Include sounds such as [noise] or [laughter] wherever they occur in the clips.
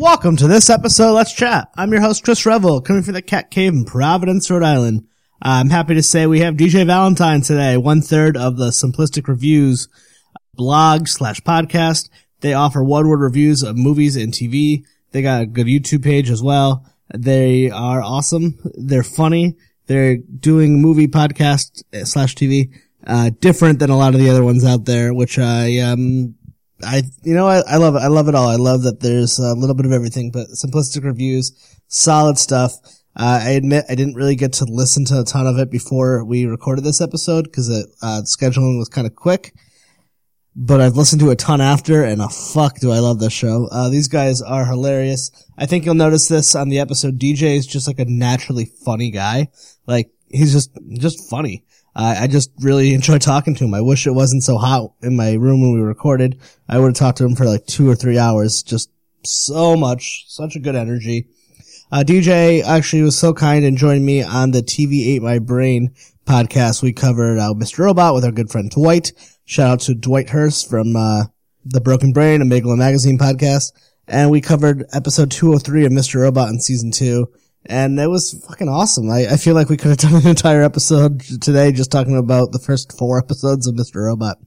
Welcome to this episode. Let's chat. I'm your host, Chris Revel, coming from the Cat Cave in Providence, Rhode Island. I'm happy to say we have DJ Valentine today, one third of the Simplistic Reviews blog slash podcast. They offer one word reviews of movies and TV. They got a good YouTube page as well. They are awesome. They're funny. They're doing movie podcast slash TV, uh, different than a lot of the other ones out there, which I, um, I, you know, I, I love it. I love it all. I love that there's a little bit of everything, but simplistic reviews, solid stuff. Uh, I admit I didn't really get to listen to a ton of it before we recorded this episode because uh, scheduling was kind of quick but I've listened to a ton after, and oh, fuck, do I love this show. Uh, these guys are hilarious. I think you'll notice this on the episode. DJ is just like a naturally funny guy. Like, he's just, just funny. Uh, I just really enjoy talking to him. I wish it wasn't so hot in my room when we recorded. I would have talked to him for like two or three hours. Just so much, such a good energy. Uh, DJ actually was so kind and joined me on the TV Ate My Brain podcast. We covered uh, Mr. Robot with our good friend Dwight. Shout out to Dwight Hurst from uh, the Broken Brain and Magazine podcast. And we covered episode 203 of Mr. Robot in season two. And it was fucking awesome. I, I feel like we could have done an entire episode today just talking about the first four episodes of Mr. Robot,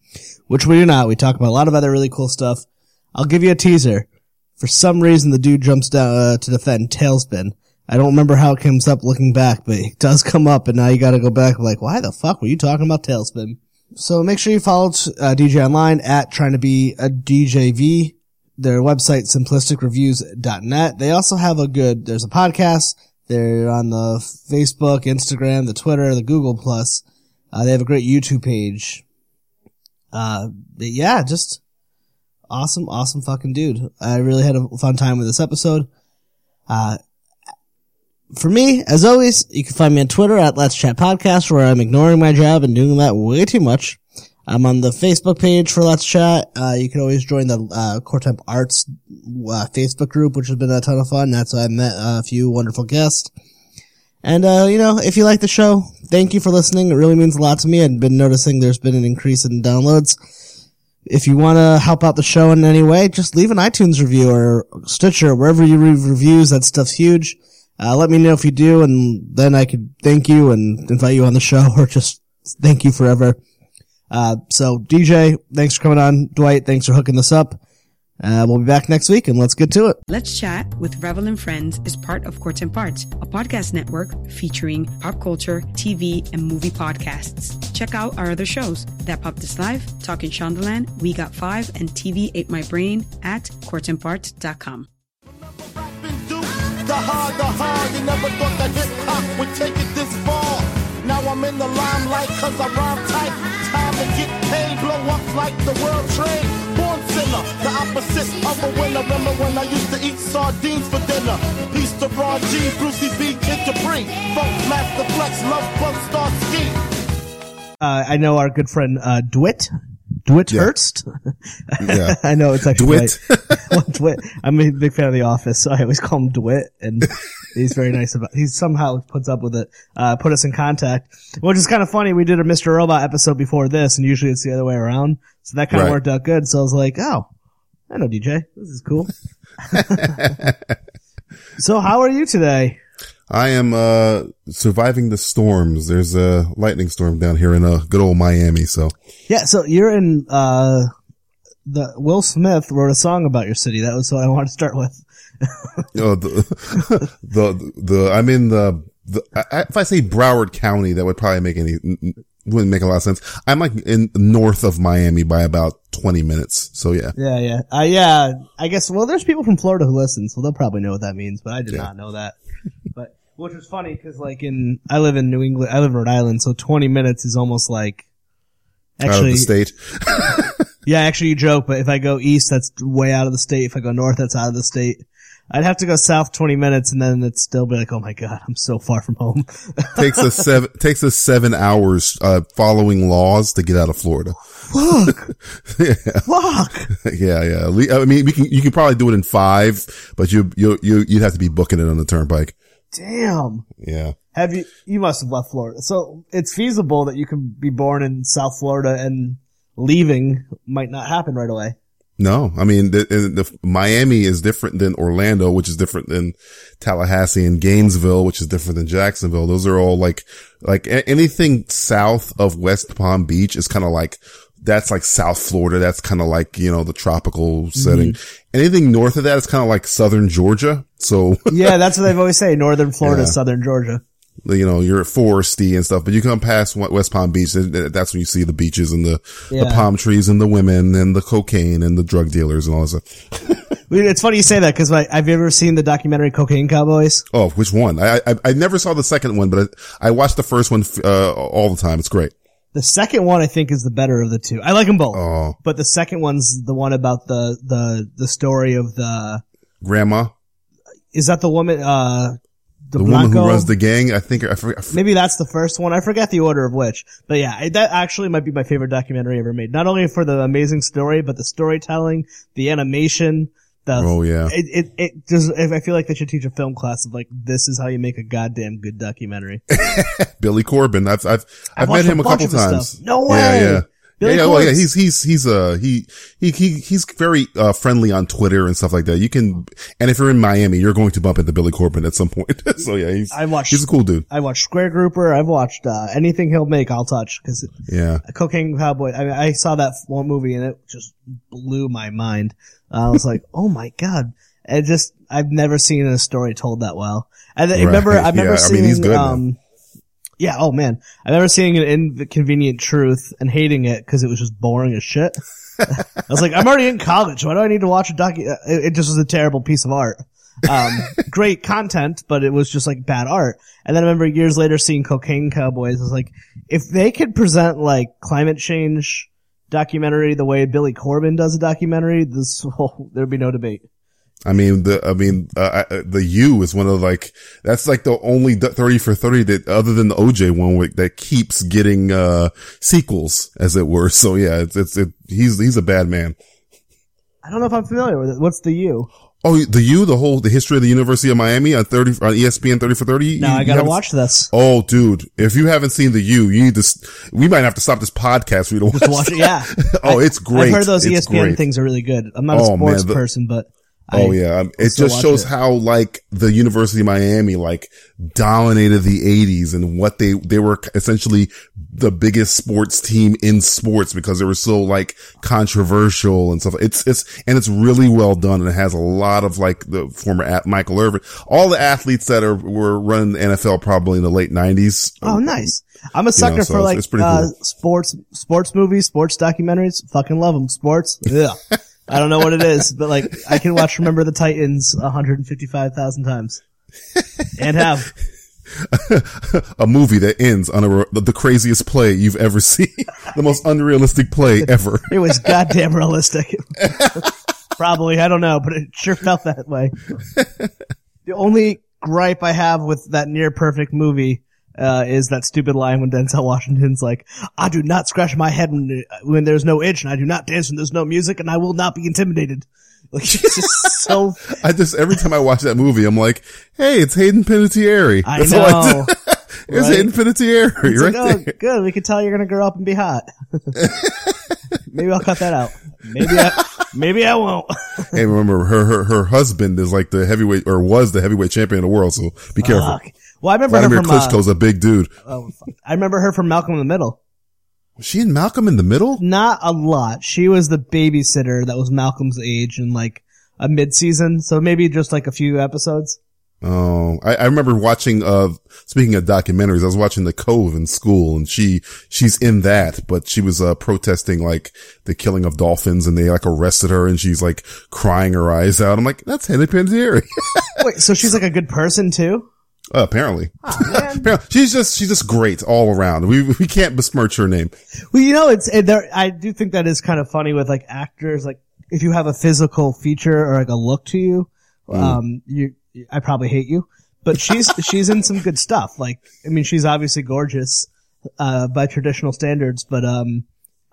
which we do not. We talk about a lot of other really cool stuff. I'll give you a teaser. For some reason, the dude jumps down uh, to defend TaleSpin. I don't remember how it comes up looking back, but it does come up, and now you got to go back like, why the fuck were you talking about TaleSpin? So make sure you follow uh, DJ online at trying to be a DJV. Their website, simplisticreviews.net. They also have a good, there's a podcast. They're on the Facebook, Instagram, the Twitter, the Google Plus. Uh, they have a great YouTube page. Uh, yeah, just awesome, awesome fucking dude. I really had a fun time with this episode. Uh, for me, as always, you can find me on Twitter at Let's Chat Podcast, where I'm ignoring my job and doing that way too much. I'm on the Facebook page for Let's Chat. Uh, you can always join the uh, Core Temp Arts uh, Facebook group, which has been a ton of fun. That's why I met a few wonderful guests. And, uh, you know, if you like the show, thank you for listening. It really means a lot to me. I've been noticing there's been an increase in downloads. If you want to help out the show in any way, just leave an iTunes review or Stitcher, wherever you read reviews. That stuff's huge. Uh, let me know if you do, and then I could thank you and invite you on the show, [laughs] or just thank you forever. Uh, so DJ, thanks for coming on. Dwight, thanks for hooking this up. Uh, we'll be back next week and let's get to it. Let's Chat with Revel and Friends is part of Courts and Parts, a podcast network featuring pop culture, TV, and movie podcasts. Check out our other shows, That Pop This Live, Talking Shondaland, We Got Five, and TV Ate My Brain at courtsandparts.com the hard, the hard. You never thought that hip hop would take it this far. Now I'm in the limelight cause I rhyme tight. Time to get paid, blow up like the world trade. Born sinner, the opposite of a winner. Remember when I used to eat sardines for dinner? Peace to Ron G, Brucey B, Kid Capri. Funk Master Flex, Love Bug Star Ski. Uh, I know our good friend uh, Dwight Dwight yeah. Hurst. yeah. [laughs] I know it's actually Dwight. [laughs] Dwight. I'm a big fan of The Office, so I always call him Dwight, and [laughs] he's very nice about. He somehow puts up with it. Uh, put us in contact, which is kind of funny. We did a Mr. Robot episode before this, and usually it's the other way around, so that kind of right. worked out good. So I was like, oh, I know DJ. This is cool. [laughs] so how are you today? I am uh surviving the storms. There's a lightning storm down here in uh, good old Miami. So yeah, so you're in uh the Will Smith wrote a song about your city. That was what I wanted to start with. Oh, the, [laughs] the the I'm in the the I, if I say Broward County, that would probably make any wouldn't make a lot of sense. I'm like in north of Miami by about 20 minutes. So yeah. Yeah, yeah. Uh, yeah, I guess, well, there's people from Florida who listen, so they'll probably know what that means, but I did yeah. not know that. [laughs] But which was funny because like in I live in New England, I live in Rhode Island, so 20 minutes is almost like actually out of the state. [laughs] yeah, actually you joke, but if I go east, that's way out of the state. If I go north, that's out of the state. I'd have to go south 20 minutes and then it'd still be like, oh my god, I'm so far from home. [laughs] takes us seven, takes us seven hours, uh, following laws to get out of Florida. Fuck. [laughs] yeah. Fuck. [laughs] Yeah, yeah. I mean, we can, you can probably do it in five, but you, you, you, you'd have to be booking it on the turnpike. Damn. Yeah. Have you, you must have left Florida. So it's feasible that you can be born in South Florida and leaving might not happen right away. No, I mean, the, the, Miami is different than Orlando, which is different than Tallahassee and Gainesville, which is different than Jacksonville. Those are all like, like a- anything south of West Palm Beach is kind of like, that's like South Florida. That's kind of like, you know, the tropical mm-hmm. setting. Anything north of that is kind of like Southern Georgia. So, Yeah, that's what [laughs] they've always say. Northern Florida, Yeah. Southern Georgia. You know, you're foresty and stuff, but you come past West Palm Beach, th- th- that's when you see the beaches and the, the palm trees and the women and the cocaine and the drug dealers and all that stuff. [laughs] It's funny you say that because have you ever seen the documentary Cocaine Cowboys? Oh, which one? I, I, I never saw the second one, but I, I watched the first one, uh, all the time. It's great. The second one I think is the better of the two. I like them both, Oh, but the second one's the one about the the the story of the. grandma, Is that the woman? Uh, the, the woman who runs the gang. I think, I forget, I forget- Maybe that's the first one. I forget the order of which, but yeah, that actually might be my favorite documentary ever made. Not only for the amazing story, but the storytelling, the animation, the Oh, yeah. It it it just. I feel like they should teach a film class of like this is how you make a goddamn good documentary. [laughs] Billy Corben. I've, I've, I've, watched met him a a couple times. No Yeah, way. yeah. Billy yeah, yeah, well, yeah, he's, he's, he's, uh, he, he, he, he's very, uh, friendly on Twitter and stuff like that. You can, and if you're in Miami, you're going to bump into Billy Corben at some point. [laughs] so yeah, he's, I watched- he's a cool dude. I watched Square Grouper. I've watched uh, anything he'll make. I'll touch because Yeah. Cocaine Cowboy. I mean, I saw that one movie and it just blew my mind. Uh, I was like, [laughs] oh my god! It just I've never seen a story told that well. And I Right. remember, I [laughs] remember Yeah, I seeing, mean, he's good, um, yeah, oh man, I remember seeing an Inconvenient Truth and hating it because it was just boring as shit. [laughs] I was like, I'm already in college. Why do I need to watch a docu? uh, It, it just was a terrible piece of art. Um, [laughs] great content, but it was just like bad art. And then I remember years later seeing Cocaine Cowboys. I was like, if they could present like climate change documentary the way Billy Corben does a documentary, this whole, [laughs] there'd be no debate. I mean, the, I mean, uh, I- the U is one of like, that's like the only 30 for 30 that, other than the OJ one, that keeps getting, uh, sequels, as it were. [laughs] So yeah, it's, it's, it, he's, he's a bad man. I don't know if I'm familiar with it. What's the U? Oh, the U, the whole, the history of the University of Miami on 30, on E ESPN 30 for 30. Now You- I gotta watch this. Oh, dude, if you haven't seen the U, you need to, we might have to stop this podcast for you to watch. Watch it. Yeah. [laughs] oh, it's great. I've heard those It's ESPN great. things are really good. I'm not a Oh, sports man, the- person, but Oh I- yeah, Um, it just shows it. how like the University of Miami like dominated the '80s and what they they were essentially the biggest sports team in sports because they were so like controversial and stuff. It's it's and it's really well done and it has a lot of like the former at Michael Irvin, all the athletes that are were running the NFL probably in the late '90s. Oh, nice. I'm a sucker so for like uh, cool. sports, sports movies, sports documentaries. Fucking love them. Sports. Yeah. [laughs] I don't know what it is, but like I can watch Remember the Titans 155,000 times, and have. [laughs] a movie that ends on a the, the craziest play you've ever [laughs] seen, the most unrealistic play ever. It was goddamn realistic. [laughs] Probably, I don't know, but it sure felt that way. The only gripe I have with that near perfect movie uh, is that stupid line when Denzel Washington's like, "I do not scratch my head when, when there's no itch, and I do not dance when there's no music, and I will not be intimidated." [laughs] Like it's just so. [laughs] I just every time I watch that movie, I'm like, "Hey, it's Hayden Panettiere." I That's all I know. [laughs] It's right? Hayden Panettiere right like, oh, there. good. We can tell you're gonna grow up and be hot. maybe I'll cut that out. Maybe I, maybe I won't. Hey, remember her, her her husband is like the heavyweight or was the heavyweight champion of the world. So be careful. Fuck. Well, I remember Vladimir her from. Uh, Klitschko's a big dude. oh. I remember her from Malcolm in the Middle. Was she and Malcolm in the middle? Not a lot. She was the babysitter that was Malcolm's age in like a mid-season, so maybe just like a few episodes. Oh, I, I remember watching. Uh, speaking of documentaries, I was watching The Cove in school, and she she's in that, but she was uh protesting like the killing of dolphins, and they like arrested her, and she's like crying her eyes out. I'm like, that's Hayden Panettiere. [laughs] Wait, so she's like a good person too? Uh, apparently. Oh. [laughs] Apparently. She's just, she's just great all around. We, we can't besmirch her name. Well, you know, it's it, there. I do think that is kind of funny with like actors. Like if you have a physical feature or like a look to you, um, you I probably hate you. But she's [laughs] she's in some good stuff. Like I mean, she's obviously gorgeous uh, by traditional standards, but um,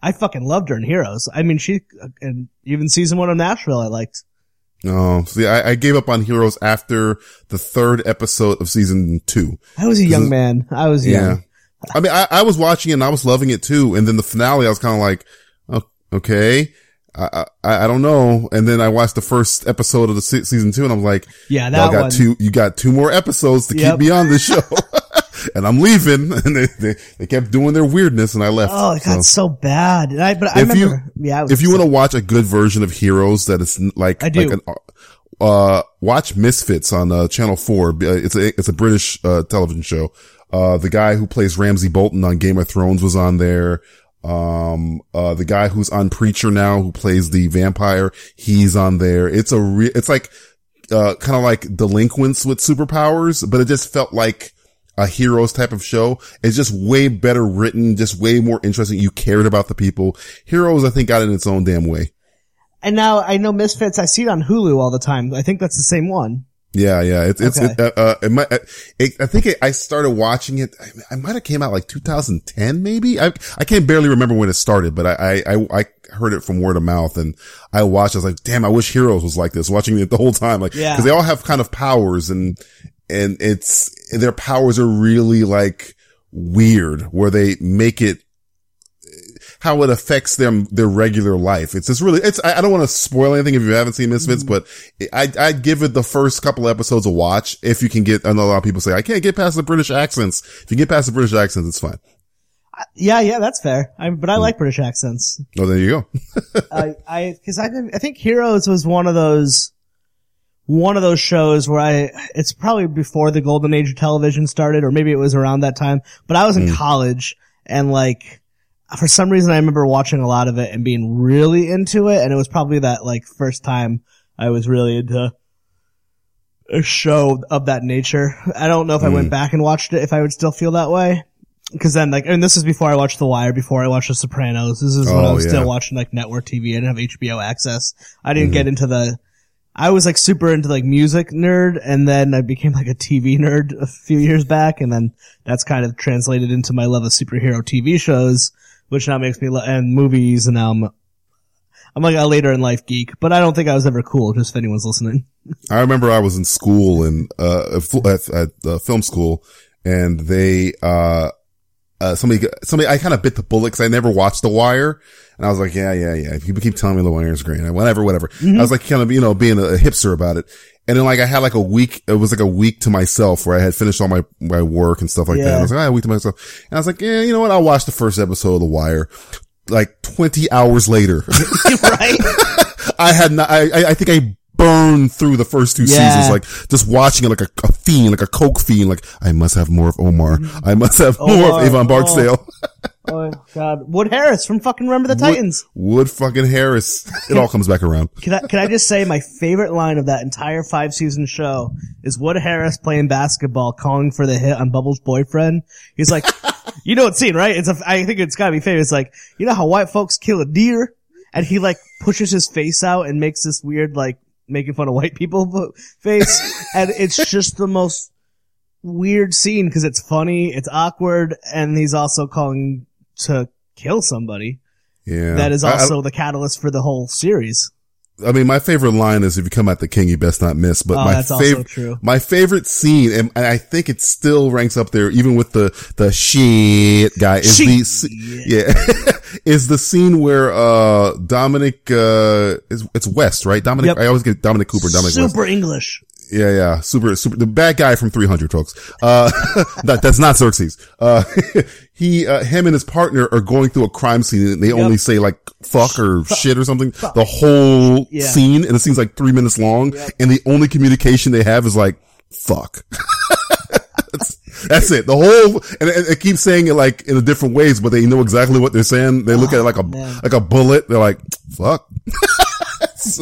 I fucking loved her in Heroes. I mean, she and even season one of Nashville, I liked. Oh, see, I, I gave up on Heroes after the third episode of season two. I was a young man. I was young. Yeah. I mean, I, I was watching it and I was loving it too. And then the finale, I was kind of like, oh, okay. I, I, I don't know. And then I watched the first episode of the se- season two and I'm like, Yeah, that got one. two, you got two more episodes to Yep. keep me on the show. [laughs] and I'm leaving [laughs] and they, they, they kept doing their weirdness and I left. Oh, it got So, so bad. And I, but I If you- remember, yeah, I was if you want to watch a good version of Heroes that is like, I do. like an, uh, watch Misfits on, uh, channel four. Uh, It's a, it's a British, uh, television show. Uh, the guy who plays Ramsey Bolton on Game of Thrones was on there. Um, uh, the guy who's on Preacher now, who plays the vampire, he's on there. It's a re- it's like, uh, kind of like delinquents with superpowers, but it just felt like a heroes type of show. It's just way better written, just way more interesting. You cared about the people. Heroes, I think, got in its own damn way. and now I know Misfits. I see it on Hulu all the time. I think that's the same one. Yeah, yeah. It's, it's, Okay. it, uh, uh, it might, uh, it, I think it, I started watching it. I, I might have came out like 2010, maybe. I, I can't barely remember when it started, but I, I, I, I heard it from word of mouth and I watched. I was like, damn, I wish Heroes was like this, watching it the whole time. Like, Yeah. cause they all have kind of powers and, and it's, their powers are really like weird where they make it, how it affects them, their regular life. It's just really, it's, I, I don't want to spoil anything if you haven't seen Misfits, but I, I'd give it the first couple episodes a watch if you can get, I know a lot of people say, I can't get past the British accents. If you get past the British accents, it's fine. Yeah, yeah, that's fair. I, but I Hmm. like British accents. Oh, there you go. [laughs] I, I, cause I, I think Heroes was one of those, one of those shows where I, it's probably before the golden age of television started, or maybe it was around that time, but I was in hmm. college and like, for some reason I remember watching a lot of it and being really into it, and it was probably that like first time I was really into a show of that nature. I don't know if I went hmm. back and watched it, if I would still feel that way. Cause then like, and this is before I watched The Wire, before I watched The Sopranos. This is when I Oh, was yeah. still watching like network TV. I didn't have HBO access. I didn't mm-hmm. get into the, I was like super into like music nerd and then I became like a TV nerd a few years back and then that's kind of translated into my love of superhero TV shows, which now makes me, lo- and movies and now I'm, I'm like a later in life geek, but I don't think I was ever cool, just if anyone's listening. [laughs] I remember I was in school and, uh, at, at, at uh, film school and they, uh, uh, somebody, somebody, I kind of bit the bullet because I never watched The Wire. And I was like, yeah, yeah, yeah. People keep telling me The Wire is great. And Whatever, whatever. I was like, kind of, you know, being a, a hipster about it. And then like I had like a week, it was like a week to myself where I had finished all my, my work and stuff like that. Yeah. I was like, I had a week to myself. And I was like, yeah, you know what? I'll watch the first episode of The Wire. Like 20 hours later, [laughs] right? [laughs] I had not, I, I- I think I burned through the first two Yeah. seasons, like just watching it like a, a fiend, like a coke fiend. Like I must have more of Omar. I must have more of Avon oh. Barksdale. [laughs] Oh god, Wood Harris from fucking Remember the Titans. Wood fucking Harris. It all comes back around. [laughs] Can I, can I just say my favorite line of that entire five season show is Wood Harris playing basketball, calling for the hit on Bubbles' boyfriend. He's like, [laughs] you know what scene, right? It's a, I think it's gotta be famous. Like, you know how white folks kill a deer? And he like pushes his face out and makes this weird, like, making fun of white people [laughs] face. and it's just the most weird scene because it's funny, it's awkward, and he's also calling to kill somebody. Yeah. That is I- I- also the catalyst for the whole series. I mean, my favorite line is if you come at the king, you best not miss. But Oh, my favorite, my favorite scene, and, I think it still ranks up there, even with the, the shit guy is the, yeah, [laughs] is the scene where, uh, Dominic, uh, is, it's West, right? Dominic, Yep. I always get Dominic Cooper, Dominic West. Super English. Yeah, yeah. Super, super, the bad guy from 300, folks. Uh, [laughs] that, that's not Xerxes. Uh, [laughs] he, uh, him and his partner are going through a crime scene and they only say like fuck or shit or something. The whole Yeah. scene and it seems like three minutes long and the only communication they have is like, fuck. [laughs] that's, that's it. The whole, and it, it keeps saying it like in a different ways, but they know exactly what they're saying. They look at it like a, man. like a bullet. They're like, fuck.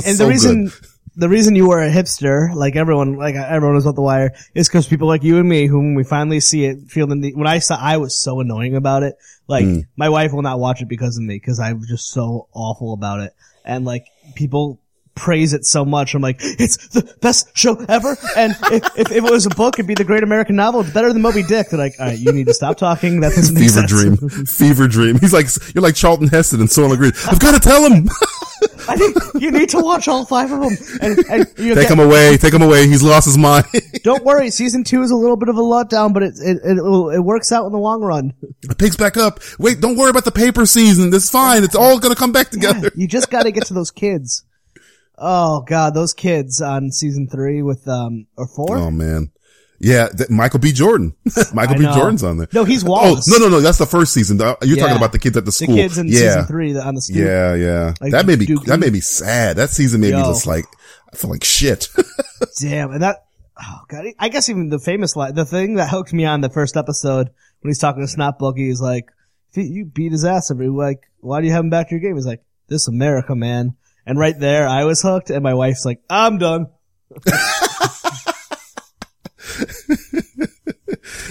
And so the reason, good. The reason you were a hipster, like everyone, like everyone was about the wire, is because people like you and me, whom we finally see it, feel the need. When I saw, I was so annoying about it. Like Hmm. my wife will not watch it because of me, because I'm just so awful about it. And like people praise it so much. I'm like, it's the best show ever. And if, if, if it was a book, it'd be the Great American Novel. It's better than Moby Dick. They're like, all right, you need to stop talking. That doesn't Fever sense. dream. Fever dream. He's like, you're like Charlton Heston and Soylent Green. I've got to tell him. I think you need to watch all five of them. And, and you Take him away. Take him away. He's lost his mind. [laughs] don't worry, season two is a little bit of a letdown, but it it it, it works out in the long run. it picks back up. Wait, don't worry about the paper season. It's fine. It's all gonna come back together. You just got to get to those kids. Oh god, those kids on season three with um or four. Oh man. Yeah, th- Michael B. Jordan. [laughs] [laughs] Michael B. Jordan's on there. No, he's Oh, Wallace. no, no, no. That's the first season. You're Yeah. talking about the kids at the school. the kids in yeah. season three on the stoop. Yeah, yeah. Like that made me, that made me sad. That season made me just like, I feel like shit. [laughs] Damn, and that. Oh god, I guess even the famous line, the thing that hooked me on the first episode when he's talking to Snot is like, you- you beat his ass every like, why do you have him back to your game? He's like, this America, man. And right there, I was hooked, and my wife's like, I'm done.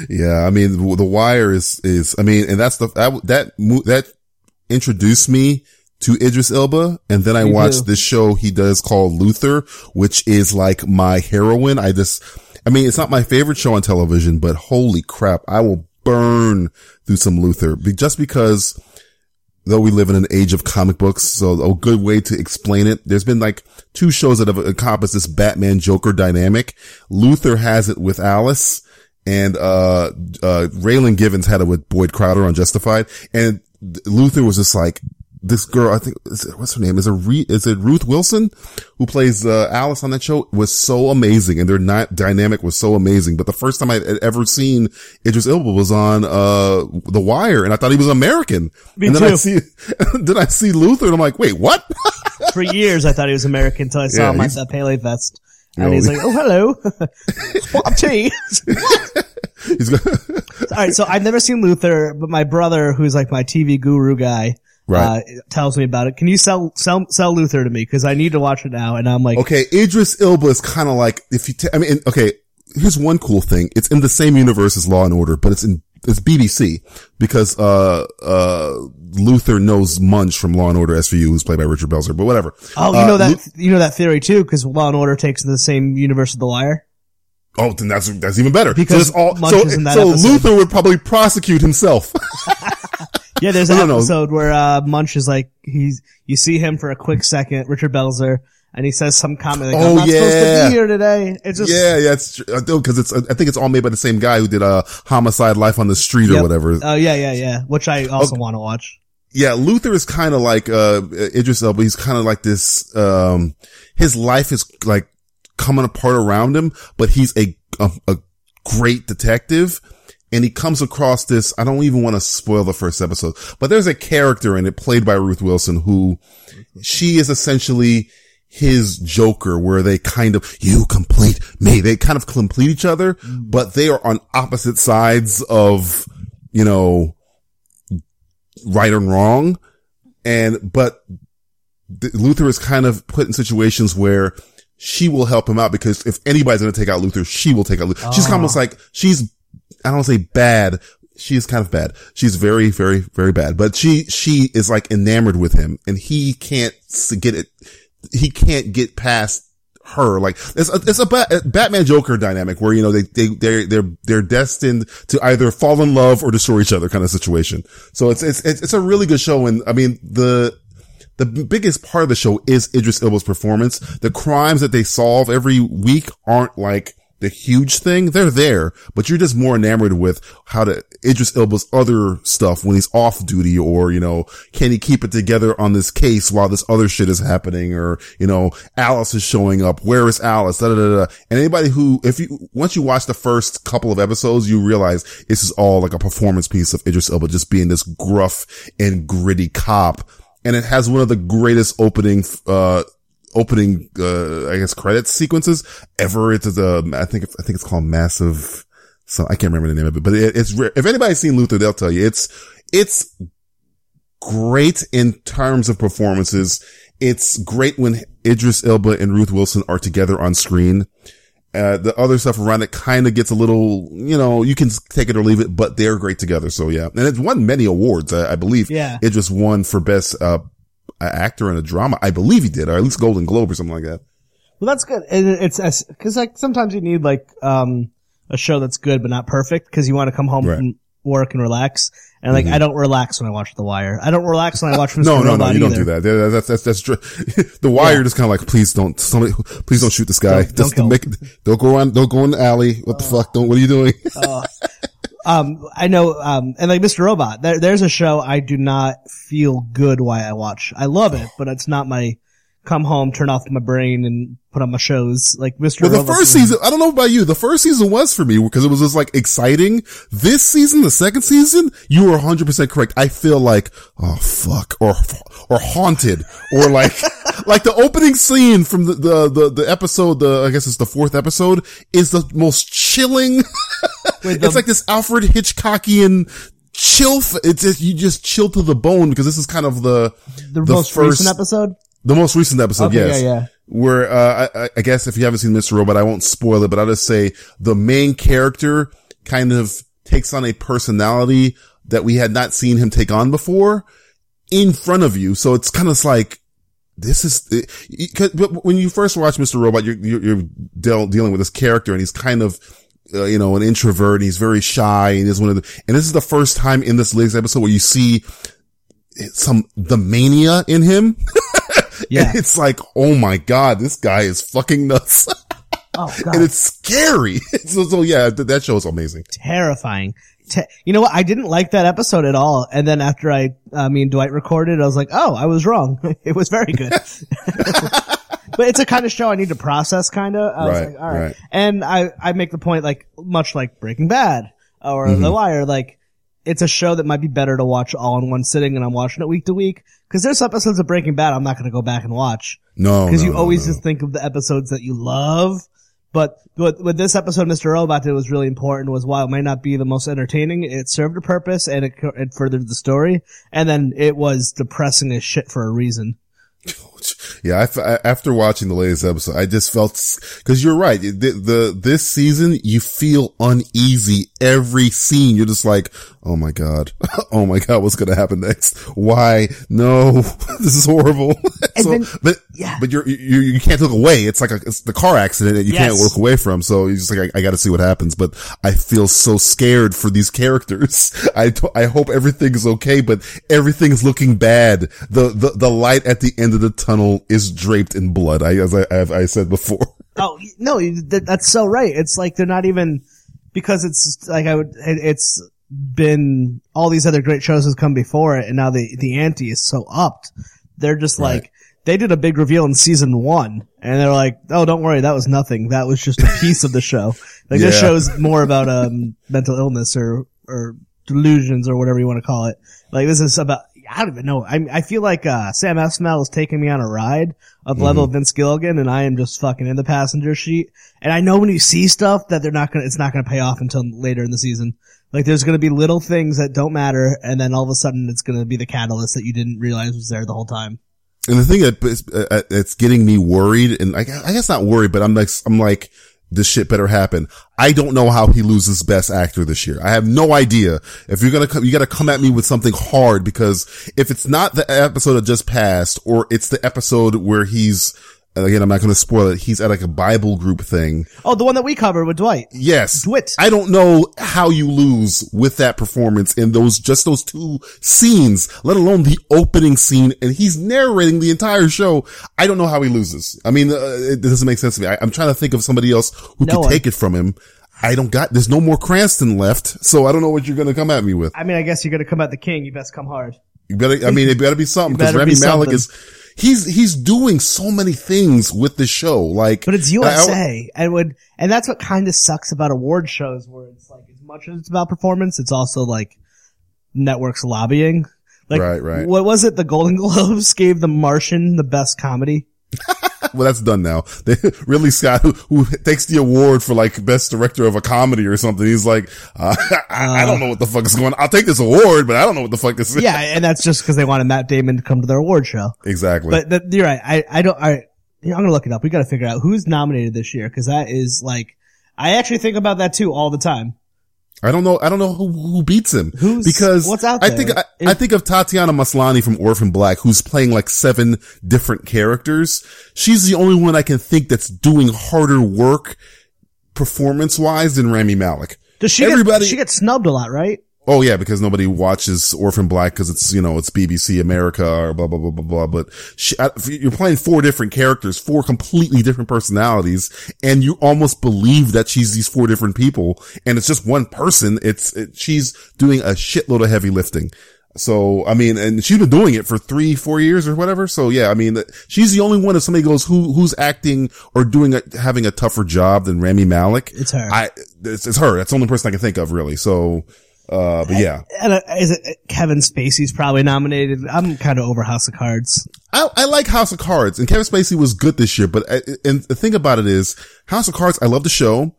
yeah. I mean, the, wire is, is, I mean, and that's the, that, that, that introduced me to Idris Elba. And then I Me watched too. this show he does called Luther, which is like my heroin. I just, I mean, it's not my favorite show on television, but holy crap, I will burn through some Luther just because though we live in an age of comic books, so a good way to explain it. There's been like two shows that have encompassed this Batman Joker dynamic. Luther has it with Alice and, uh, uh, Raylan Givens had it with Boyd Crowder on Justified. And Luther was just like, this girl, I think, is it- what's her name? Is it, Re- is it Ruth Wilson who plays, uh, Alice on that show was so amazing and their ni- dynamic was so amazing. But the first time I'd ever seen Idris Elba was on, uh, The Wire and I thought he was American. Me and then I see, [laughs] then I see Luther and I'm like, wait, what? [laughs] For years, I thought he was American until I saw Yeah, him at that Pele vest. And he's like, oh, hello. What up, tea? All right, so I've never seen Luther, but my brother, who's like my TV guru guy, Right. uh, tells me about it. Can you sell sell sell Luther to me? Because I need to watch it now. And I'm like, okay, Idris Elba is kind of like, if you, ta- I mean, okay, here's one cool thing. It's in the same universe as Law and Order, but it's in, it's BBC because, uh, uh, Luther knows Munch from Law and Order SVU, who's played by Richard Belzer, but whatever. oh, you Uh, know that Lu- you know that theory too, because Law and Order takes the same universe of The Wire. Oh, then that's that's even better. Because so all, Munch so, is in that so episode. Luther would probably prosecute himself. [laughs] [laughs] Yeah, there's [laughs] an episode where uh, Munch is like he's you see him for a quick second, Richard Belzer, and he says some comment like, Oh, "I'm not supposed to yeah. be here today." It's just yeah, yeah, it's because it's. I think it's all made by the same guy who did uh, Homicide: Life on the Street or Yep. whatever. Oh yeah, yeah, yeah. Which I also want to watch. yeah, Luther is kind of like, uh, Idris Elba. He's kind of like this, um, his life is like coming apart around him, but he's a, a, a great detective. And he comes across this, I don't even want to spoil the first episode, but there's a character in it played by Ruth Wilson who she is essentially his Joker where they kind of, you complete me. They kind of complete each other, mm. but they are on opposite sides of, you know, right and wrong. And, but th- Luther is kind of put in situations where she will help him out because if anybody's going to take out Luther, she will take out Luther. She's almost ah. like, she's, I don't say bad. She is kind of bad. She's very, very, very bad, but she, she is like enamored with him and he can't get it. He can't get past her. Like it's a, it's a, Bat- a Batman Joker dynamic where, you know, they, they, they're, they're, they're destined to either fall in love or destroy each other kind of situation. So it's, it's it's a really good show. And I mean, the, the biggest part of the show is Idris Elba's performance. The crimes that they solve every week aren't like the huge thing. They're there, but you're just more enamored with how to Idris Elba's other stuff when he's off duty or, you know, can he keep it together on this case while this other shit is happening or, you know, Alice is showing up. Where is Alice? Da, da, da, da. And anybody who, if you, once you watch the first couple of episodes, you realize this is all like a performance piece of Idris Elba just being this gruff and gritty cop and it has one of the greatest opening, uh, opening, uh, I guess credits sequences ever. It's a, I think, I think it's called Massive. So I can't remember the name of it, but it, it's, re- if anybody's seen Luther, they'll tell you it's, it's great in terms of performances. It's great when Idris Elba and Ruth Wilson are together on screen. Uh, the other stuff around it kind of gets a little, you know, you can take it or leave it, but they're great together. So yeah. And it's won many awards, I, I believe. Yeah. It just won for best, uh, actor in a drama. I believe he did, or at least Golden Globe or something like that. Well, that's good. And it's because like sometimes you need like um a show that's good but not perfect because you want to come home Right. from work and relax. And like, I don't relax when I watch The Wire. I don't relax when I watch [laughs] Mr. Mm-hmm. No, no, no, you don't either. do that. That- That's, that's, that's, true. [laughs] the wire just kind of like, please don't, somebody, please don't shoot this guy. Don't- don't make, don't go around, don't go in the alley. What the fuck? Don't, what are you doing? [laughs] Um, I know, um, and like Mr. Robot, there, there's a show I do not feel good why I watch. I love it, but it's not my come home, turn off my brain and put on my shows. Like Mr. Well, the first season, I don't know about you. The first season was for me because it was just like exciting. This season, the second season, you were 100% correct. I feel like, oh fuck, or, or haunted, or like, [laughs] like the opening scene from the, the, the, the episode, the, I guess it's the fourth episode is the most chilling. [laughs] The- it's like this Alfred Hitchcockian chill. f- It's just, you just chill to the bone because this is kind of the, the, most recent episode. the most recent episode, Okay, yes. yeah, yeah. Where, uh, I, I guess if you haven't seen Mr. Robot, I won't spoil it, but I'll just say the main character kind of takes on a personality that we had not seen him take on before in front of you. So it's kind of like, this is, it, when you first watch Mr. Robot, you're, you're, you're deal, dealing with this character and he's kind of, uh, you know, an introvert and he's very shy and is one of the, and this is the first time in this latest episode where you see some, the mania in him. [laughs] Yeah. And it's like, oh my God, this guy is fucking nuts. Oh [laughs] god. and it's scary. [laughs] so, so yeah, th- that show is amazing. terrifying. You know what? I didn't like that episode at all. And then after I, uh, mean, Dwight recorded, I was like, oh, I was wrong. [laughs] it was very good. [laughs] but it's a kind of show I need to process kind of. I was like, all right. right. And I, I make the point like, much like Breaking Bad or Mm-hmm. The Wire, like, it's a show that might be better to watch all in one sitting and I'm watching it week to week. Cause there's episodes of Breaking Bad I'm not going to go back and watch. No, Because no, you no, always no. just think of the episodes that you love. But what, what this episode, Mr. Robot did was really important was while it might not be the most entertaining, it served a purpose and it, it furthered the story. And then it was depressing as shit for a reason. [laughs] Yeah, I- after watching the latest episode, I just felt because you're right. The, the this season, you feel uneasy every scene. You're just like, oh my god, [laughs] oh my god, what's gonna happen next? Why? No, [laughs] this is horrible. So, then- but yeah. but you're you you can't look away. It's like a, it's the car accident that you can't look away from. So you're just like, I, I got to see what happens. But I feel so scared for these characters. [laughs] I t- I hope everything's okay, but everything's looking bad. The the the light at the end of the tunnel is draped in blood. I as I as I said before. [laughs] Oh, no, that, that's so right. It's like they're not even, because it's like I would, it, it's been, all these other great shows has come before it and now the, the ante is so upped. They're just Right. like, they did a big reveal in season one and they're like, oh, don't worry, that was nothing. That was just a piece of the show. Like this Yeah. show's more about, um, mental illness or, or delusions or whatever you want to call it. Like this is about, I don't even know. I, I feel like, uh, Sam Esmail is taking me on a ride of level of Vince Gilligan and I am just fucking in the passenger seat. And I know when you see stuff that they're not gonna, it's not gonna pay off until later in the season. Like there's gonna be little things that don't matter and then all of a sudden it's gonna be the catalyst that you didn't realize was there the whole time. And the thing that is, uh, that's getting me worried, and I, I guess not worried, but I'm like, I'm like, this shit better happen. I don't know how he loses best actor this year. I have no idea. If you're gonna come, you gotta come at me with something hard because if it's not the episode that just passed or it's the episode where he's, and again, I'm not gonna spoil it, he's at like a Bible group thing. Oh, the one that we covered with Dwight. Yes. Dwight. I don't know how you lose with that performance in those, just those two scenes, let alone the opening scene. And he's narrating the entire show. I don't know how he loses. I mean, uh, it doesn't make sense to me. I, I'm trying to think of somebody else who No could take it from him. I don't got, there's no more Cranston left. So I don't know what you're going to come at me with. I mean, I guess you're gonna come at the king. You best come hard. You better, I mean, it better be something because Rami be Malek is, he's, he's doing so many things with the show. Like, But it's I- I- USA, and would and that's what kind of sucks about award shows, where it's like as much as it's about performance, it's also like networks lobbying. Like, Right, right. What was it? The Golden [laughs] Globes gave The Martian the best comedy. [laughs] Well, that's done now. They, [laughs] Ridley Scott, who, who takes the award for like best director of a comedy or something, he's like, uh, [laughs] I, I don't know what the fuck is going on. I'll take this award, but I don't know what the fuck this is. Yeah, and that's just because they wanted Matt Damon to come to their award show. exactly. But that, you're right. I I don't. I I'm gonna look it up. We got to figure out who's nominated this year because that is like. I actually think about that too all the time. I don't know. I don't know who, who beats him. Who's- because what's out I there? think I, If- I think of Tatiana Maslany from Orphan Black, who's playing like seven different characters. She's the only one I can think that's doing harder work performance wise than Rami Malek. Does she? Everybody- Get, she gets snubbed a lot, right? Oh yeah, because nobody watches Orphan Black because it's, you know, it's BBC America or blah, blah, blah, blah, blah. But she, I, you're playing four different characters, four completely different personalities, and you almost believe that she's these four different people and it's just one person. It's, it, she's doing a shitload of heavy lifting. So, I mean, and she's been doing it for three, four years or whatever. So yeah, I mean, she's the only one if somebody goes, who, who's acting or doing a, having a tougher job than Rami Malek. It's her. I, it's, it's her. That's the only person I can think of really. So, uh, but yeah. And uh, is it Kevin Spacey's probably nominated? I'm kind of over House of Cards. I, I like House of Cards and Kevin Spacey was good this year, but, I, and the thing about it is House of Cards, I love the show.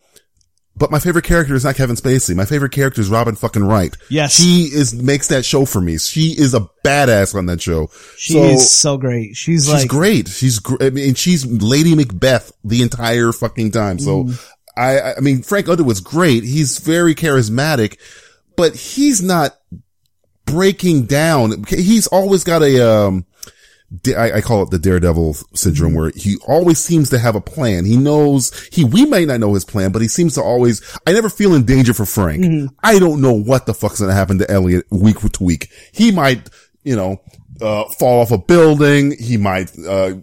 But my favorite character is not Kevin Spacey. My favorite character is Robin fucking Wright. Yes. She is, makes that show for me. She is a badass on that show. She's so, so great. She's, she's like, great. She's great. I mean, she's Lady Macbeth the entire fucking time. So Mm. I, I mean, Frank Underwood's great. He's very charismatic, but he's not breaking down. He's always got a, um, I, I call it the daredevil syndrome where he always seems to have a plan. He knows he, we may not know his plan, but he seems to always, I never feel in danger for Frank. I don't know what the fuck's going to happen to Elliot week to week. He might, you know, uh, fall off a building. He might, uh,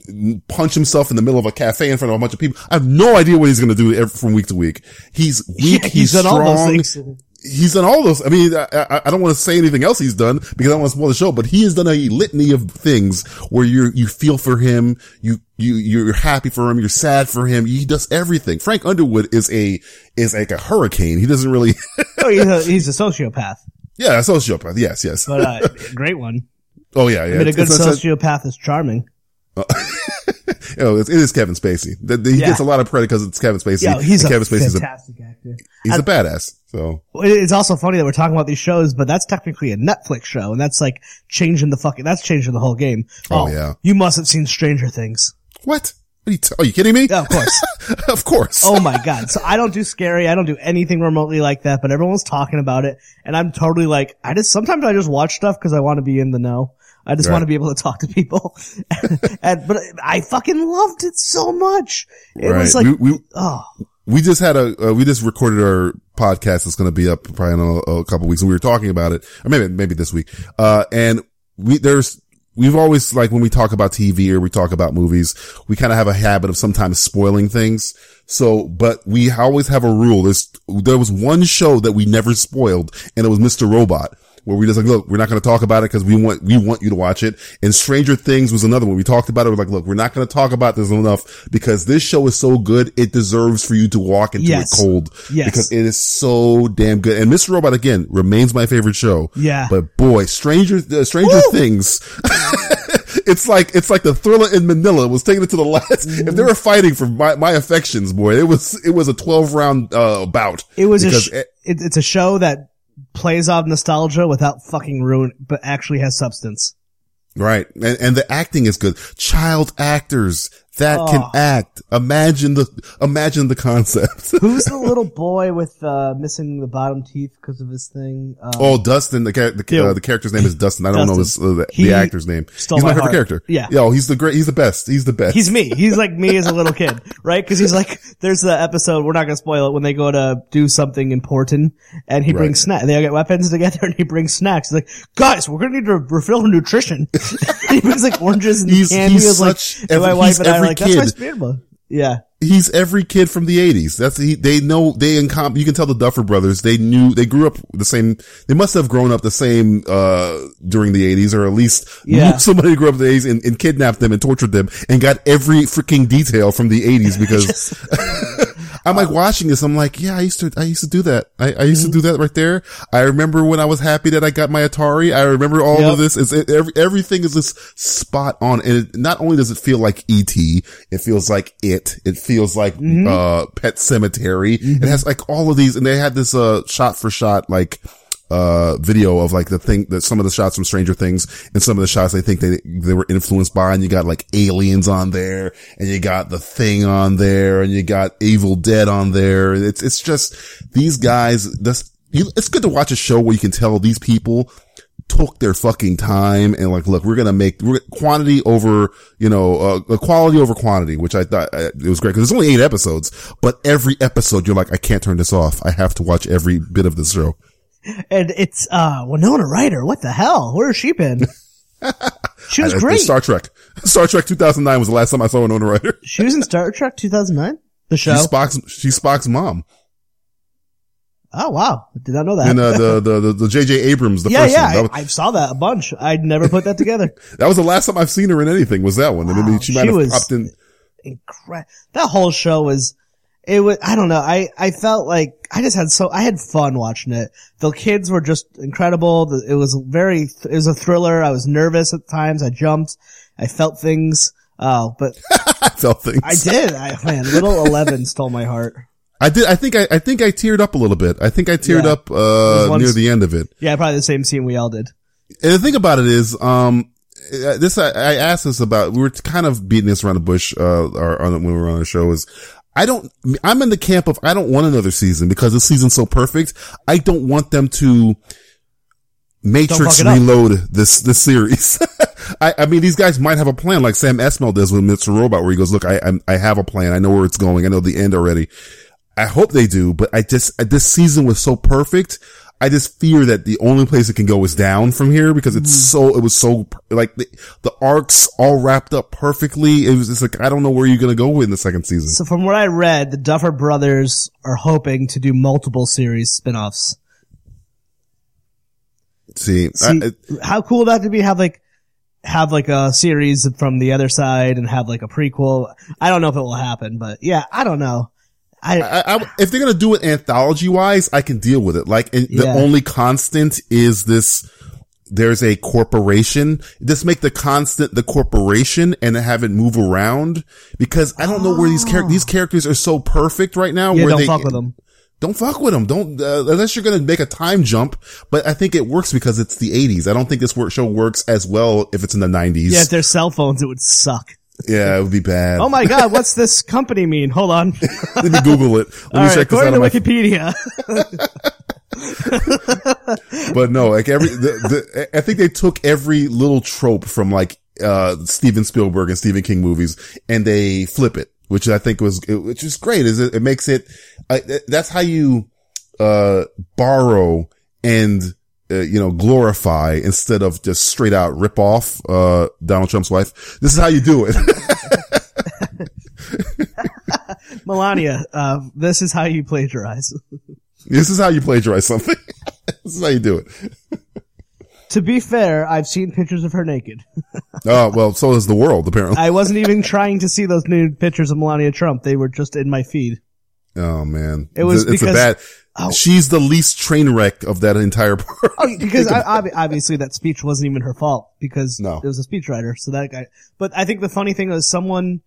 punch himself in the middle of a cafe in front of a bunch of people. I have no idea what he's going to do from week to week. He's weak. Yeah, he's, done strong all those things. He's done all those. I mean, I, I, I don't want to say anything else he's done because I don't want to spoil the show, but he has done a litany of things where you you feel for him, you you you're happy for him, you're sad for him. He does everything. Frank Underwood is a is like a hurricane. He doesn't really. [laughs] Oh, he's a, he's a sociopath, yeah, a sociopath. Yes, yes. but uh, [laughs] great one. oh yeah, yeah. I mean, a good It's- it's- sociopath is charming. you [laughs] know, it's, it is Kevin Spacey. The- the- He Yeah. gets a lot of credit because it's Kevin Spacey. Yeah, he's and a Kevin Spacey's a, fantastic actor. he's a badass. So It's also funny that we're talking about these shows, but that's technically a Netflix show, and that's like changing the fucking. That's changing the whole game. Oh, oh, yeah. you must have seen Stranger Things. what? Are you, t- are you kidding me? Yeah, of course. [laughs] of course. oh my god! So I don't do scary. I don't do anything remotely like that. But everyone's talking about it, and I'm totally like, I just sometimes I just watch stuff because I want to be in the know. I just Right. want to be able to talk to people. [laughs] and but I fucking loved it so much. It right. was like, we, we, oh, we just had a uh, we just recorded our podcast that's going to be up probably in a, a couple weeks and we were talking about it or maybe maybe this week. Uh and we there's we've always like when we talk about TV or we talk about movies we kind of have a habit of sometimes spoiling things. So but we always have a rule. There's there was one show that we never spoiled and it was Mr. Robot where we just like, look, we're not going to talk about it because we want, we want you to watch it. And Stranger Things was another one. We talked about it. We're like, look, we're not going to talk about this enough because this show is so good. It deserves for you to walk into Yes. it cold Yes. because it is so damn good. And Mr. Robot again remains my favorite show. Yeah. But boy, Stranger, uh, Stranger Woo! Things. [laughs] it's like, it's like the thriller in Manila was taking it to the last. [laughs] If they were fighting for my, my affections, boy, it was, it was a 12 round, uh, bout. it was a. Because Sh- it- it, it's a show that plays off nostalgia without fucking ruin, but actually has substance. Right. And, and the acting is good. Child actors that can Oh. act. Imagine the, imagine the concept. [laughs] Who's the little boy with uh missing the bottom teeth because of his thing? Um, oh, Dustin, the, the, uh, the character's name is Dustin. I don't know his, uh, the, the actor's name. stole He's my, my favorite heart. character. Yeah. Yo, he's the great, he's the best. He's the best. He's me. He's like me as a little kid, right? Because he's like, there's the episode. We're not gonna spoil it when they go to do something important, and he Right. brings snacks. They all get weapons together, [laughs] and he brings snacks. He's like, guys, we're gonna need to refill nutrition. [laughs] he brings like oranges and He's- candy. he's He was like, such and my wife he's and I are every like, that's my kid. Yeah, he's every kid from the eighties. That's he, they know they in you can tell the Duffer brothers they knew they grew up the same. They must have grown up the same uh during the eighties, or at least Yeah. [laughs] somebody grew up in the eighties and, and kidnapped them and tortured them and got every freaking detail from the eighties [laughs] because. I'm like watching this. I'm like, yeah, I used to, I used to do that. I, I used to do that right there. I remember when I was happy that I got my Atari. I remember all Yep. of this. It, every, everything is just spot on. And it, not only does it feel like ET, it feels like it. It feels like, uh, Pet Sematary. It has like all of these and they had this, uh, shot for shot, like, uh, video of like the thing that some of the shots from Stranger Things and some of the shots they think they, they were influenced by. And you got like aliens on there and you got the thing on there and you got Evil Dead on there. It's, it's just these guys, this, you, it's good to watch a show where you can tell these people took their fucking time and like, look, we're going to make we're, quantity over, you know, uh, quality over quantity, which I thought uh, it was great because there's only eight episodes, but every episode you're like, I can't turn this off. I have to watch every bit of this show. And it's uh Winona Ryder. What the hell? Where has she been? [laughs] She was I- great. Star Trek. [laughs] Star Trek 2009 was the last time I saw Winona Ryder. [laughs] She was in Star Trek 2009. The show. She's Spock's, she's Spock's mom. oh wow, did not know that. And uh, the, the, the, J.J. Abrams, the yeah, first yeah, one. Was, I, I saw that a bunch. I'd never put that together. that was the last time I've seen her in anything was that one. I mean, she might she have was- popped in. Incredible. That whole show was. It was. I don't know. I I felt like I just had so I had fun watching it. The kids were just incredible. The- It was very. It was a thriller. I was nervous at times. I jumped. I felt things. Oh, but [laughs] I felt things. I did. I man, little [laughs] eleven stole my heart. I did. I think I, I think I teared up a little bit. I think I teared Yeah. up, uh, near the end of it. Yeah, probably the same scene we all did. And the thing about it is, um, this, I, I asked this about, we were kind of beating this around the bush, uh, or on, when we were on the show is, I don't, I'm in the camp of, I don't want another season because this season's so perfect. I don't want them to Matrix reload this, this series. [laughs] I, I mean, these guys might have a plan like Sam Esmail does with Mr. Robot where he goes, look, I, I'm, I have a plan. I know where it's going. I know the end already. I hope they do, but I just, this season was so perfect. I just fear that the only place it can go is down from here because it's hmm. so, it was so, like, the, the arcs all wrapped up perfectly. It was just like, I don't know where you're going to go in the second season. So from what I read, the Duffer Brothers are hoping to do multiple series spin-offs. See, See, I, how cool would that to be? Have like, have like a series from the other side and have like a prequel. I don't know if it will happen, but yeah, I don't know. I, I, I, if they're going to do it anthology wise, I can deal with it. Like, and the only constant is this, there's a corporation. Just make the constant the corporation and have it move around because I don't know where these characters, these characters are so perfect right now. yeah, where don't they, fuck with them. Don't fuck with them. Don't, uh, unless you're going to make a time jump. But I think it works because it's the 80s. I don't think this work show works as well if it's in the 90s. Yeah, if they're cell phones, it would suck. Yeah, it would be bad. Oh my god, what's this company mean? Hold on. [laughs] Let me Google it. Let me All right, check this out according on to Wikipedia. [laughs] but no, like every, the, the, I think they took every little trope from like, uh, Steven Spielberg and Stephen King movies and they flip it, which I think was, which is great is it, it makes it, uh, that's how you, uh, borrow and, uh, you know, glorify instead of just straight out rip off, uh, Donald Trump's wife. This is how you do it. [laughs] Melania, uh, this is how you plagiarize. this is how you plagiarize something. [laughs] this is how you do it. to be fair, I've seen pictures of her naked. Oh, [laughs] well, so is the world apparently. I wasn't even trying to see those nude pictures of Melania Trump. They were just in my feed. Oh man, It was it's, a because- bad. Oh. She's the least train wreck of that entire [laughs] part. Oh, because I, ob- [laughs] obviously that speech wasn't even her fault because No. it was a speechwriter. So that guy. But I think the funny thing was someone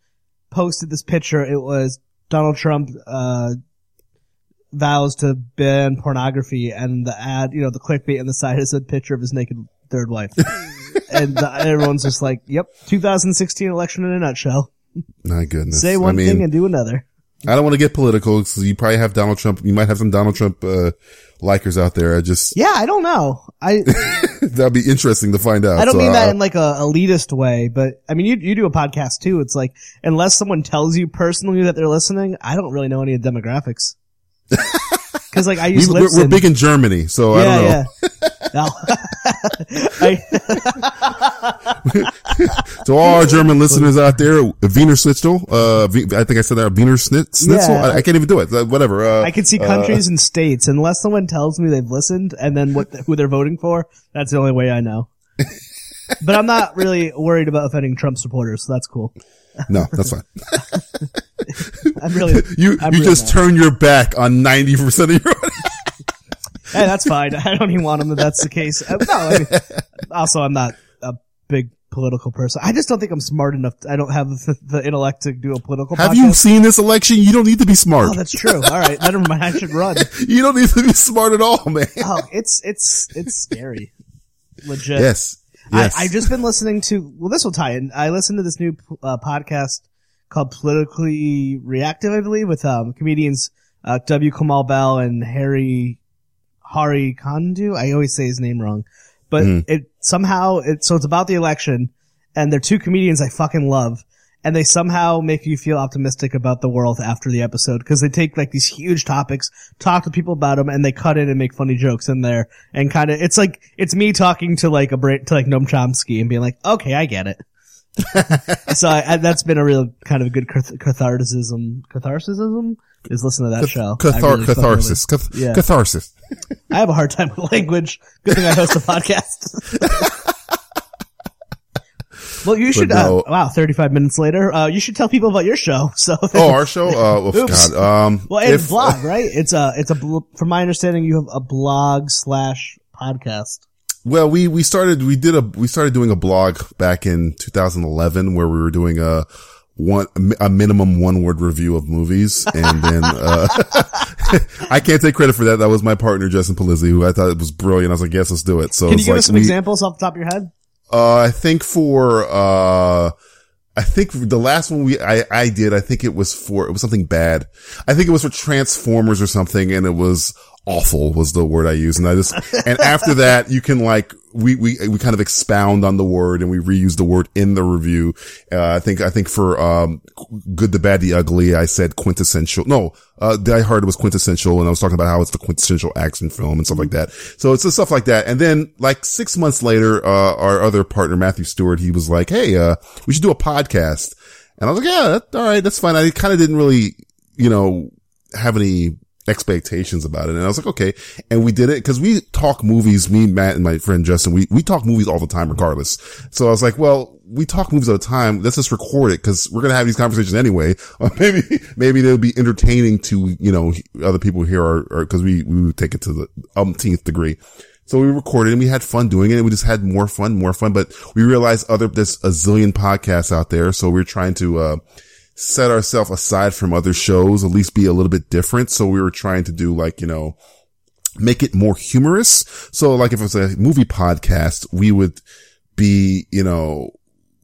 posted this picture. It was Donald Trump uh, vows to ban pornography, and the ad, you know, the clickbait on the side is a picture of his naked third wife, [laughs] and the, everyone's just like, "Yep, 2016 election in a nutshell. My goodness. Say one I mean, thing and do another." I don't want to get political because you probably have Donald Trump. You might have some Donald Trump uh, likers out there. I just Yeah, I don't know. I [laughs] that'd be interesting to find out. I don't So, mean that in like a elitist way, but I mean you you do a podcast too. It's like unless someone tells you personally that they're listening, I don't really know any of demographics. [laughs] Because like I we, use we're, we're big in Germany, so I don't know. yeah, yeah. No. [laughs] [laughs] To all our German listeners out there, Wiener Schnitzel, uh, I think I said that, Wiener Schnitzel? Yeah. I, I can't even do it. Uh, whatever. Uh, I can see countries and states unless someone tells me they've listened and then what who they're voting for. That's the only way I know. but I'm not really worried about offending Trump supporters, so that's cool. No, that's fine. [laughs] I'm really [laughs] You, I'm you really just not. turn your back on 90% of your [laughs] Hey, that's fine. I don't even want them if that's the case. Uh, No, I mean, also I'm not a big political person. I just don't think I'm smart enough. I don't have the, the intellect to do a political Have podcast. you seen this election? You don't need to be smart. Oh, that's true. All right, never mind. I should run. you don't need to be smart at all, man. Oh, it's it's it's scary. Legit. Yes. Yes. I, I just been listening to. Well, this will tie in. I listened to this new uh, podcast called Politically Reactive, I believe, with um, comedians uh, W. Kamau Bell and Harry Hari Kandu. I always say his name wrong, but Mm. it somehow it so it's about the election, and they're two comedians I fucking love, and they somehow make you feel optimistic about the world after the episode because they take like these huge topics, talk to people about them, and they cut in and make funny jokes in there, and kind of it's like it's me talking to like a to like Noam Chomsky and being like, okay, I get it. [laughs] so I, I, that's been a real kind of good cath- catharticism. Catharticism is listen to that show. Cathar- really catharsis. Cath- Yeah. Catharsis. I have a hard time with language. Good thing I host a [laughs] podcast. [laughs] well, you should. no. uh, wow, thirty-five minutes later, uh, you should tell people about your show. [laughs] So, Oh, our show? Uh, oh, Oops. God. Um, well, and if- blog, right? It's a, it's a. From my understanding, you have a blog slash podcast. Well, we, we started, we did a, we started doing a blog back in 2011 where we were doing a one, a minimum one word review of movies. And then, uh, [laughs] I can't take credit for that. That was my partner, Justin Polizzi, who I thought it was brilliant. I was like, yes, let's do it. So Can you give like us some we- examples off the top of your head? Uh, I think for, uh, I think the last one we, I, I did, I think it was for, it was something bad. I think it was for Transformers or something and it was awful was the word I used. And I just, and after [laughs] that, you can like, we, we, we kind of expound on the word and we reuse the word in the review. Uh, I think, I think for, um, good, the bad, the ugly, I said quintessential. No, uh, Die Hard was quintessential and I was talking about how it's the quintessential action film and stuff like that. So it's just stuff like that. And then like six months later, uh, our other partner, Matthew Stewart, he was like, Hey, uh, we should do a podcast. And I was like, yeah, that, all right, that's fine. I kind of didn't really, you know, have any expectations about it. And I was like, okay. And we did it because we talk movies, me, Matt, and my friend Justin, we, we talk movies all the time regardless. So I was like, well, we talk movies all the time. Let's just record it because we're going to have these conversations anyway. [laughs] Maybe, maybe they'll be entertaining to, you know, other people here or, cause we, we would take it to the umpteenth degree. So we recorded and we had fun doing it we just had more fun, more fun. But we realized other, there's a zillion podcasts out there. So we're trying to, uh, set ourselves aside from other shows, at least be a little bit different. So we were trying to do like, you know, make it more humorous. So like if it was a movie podcast, we would be, you know,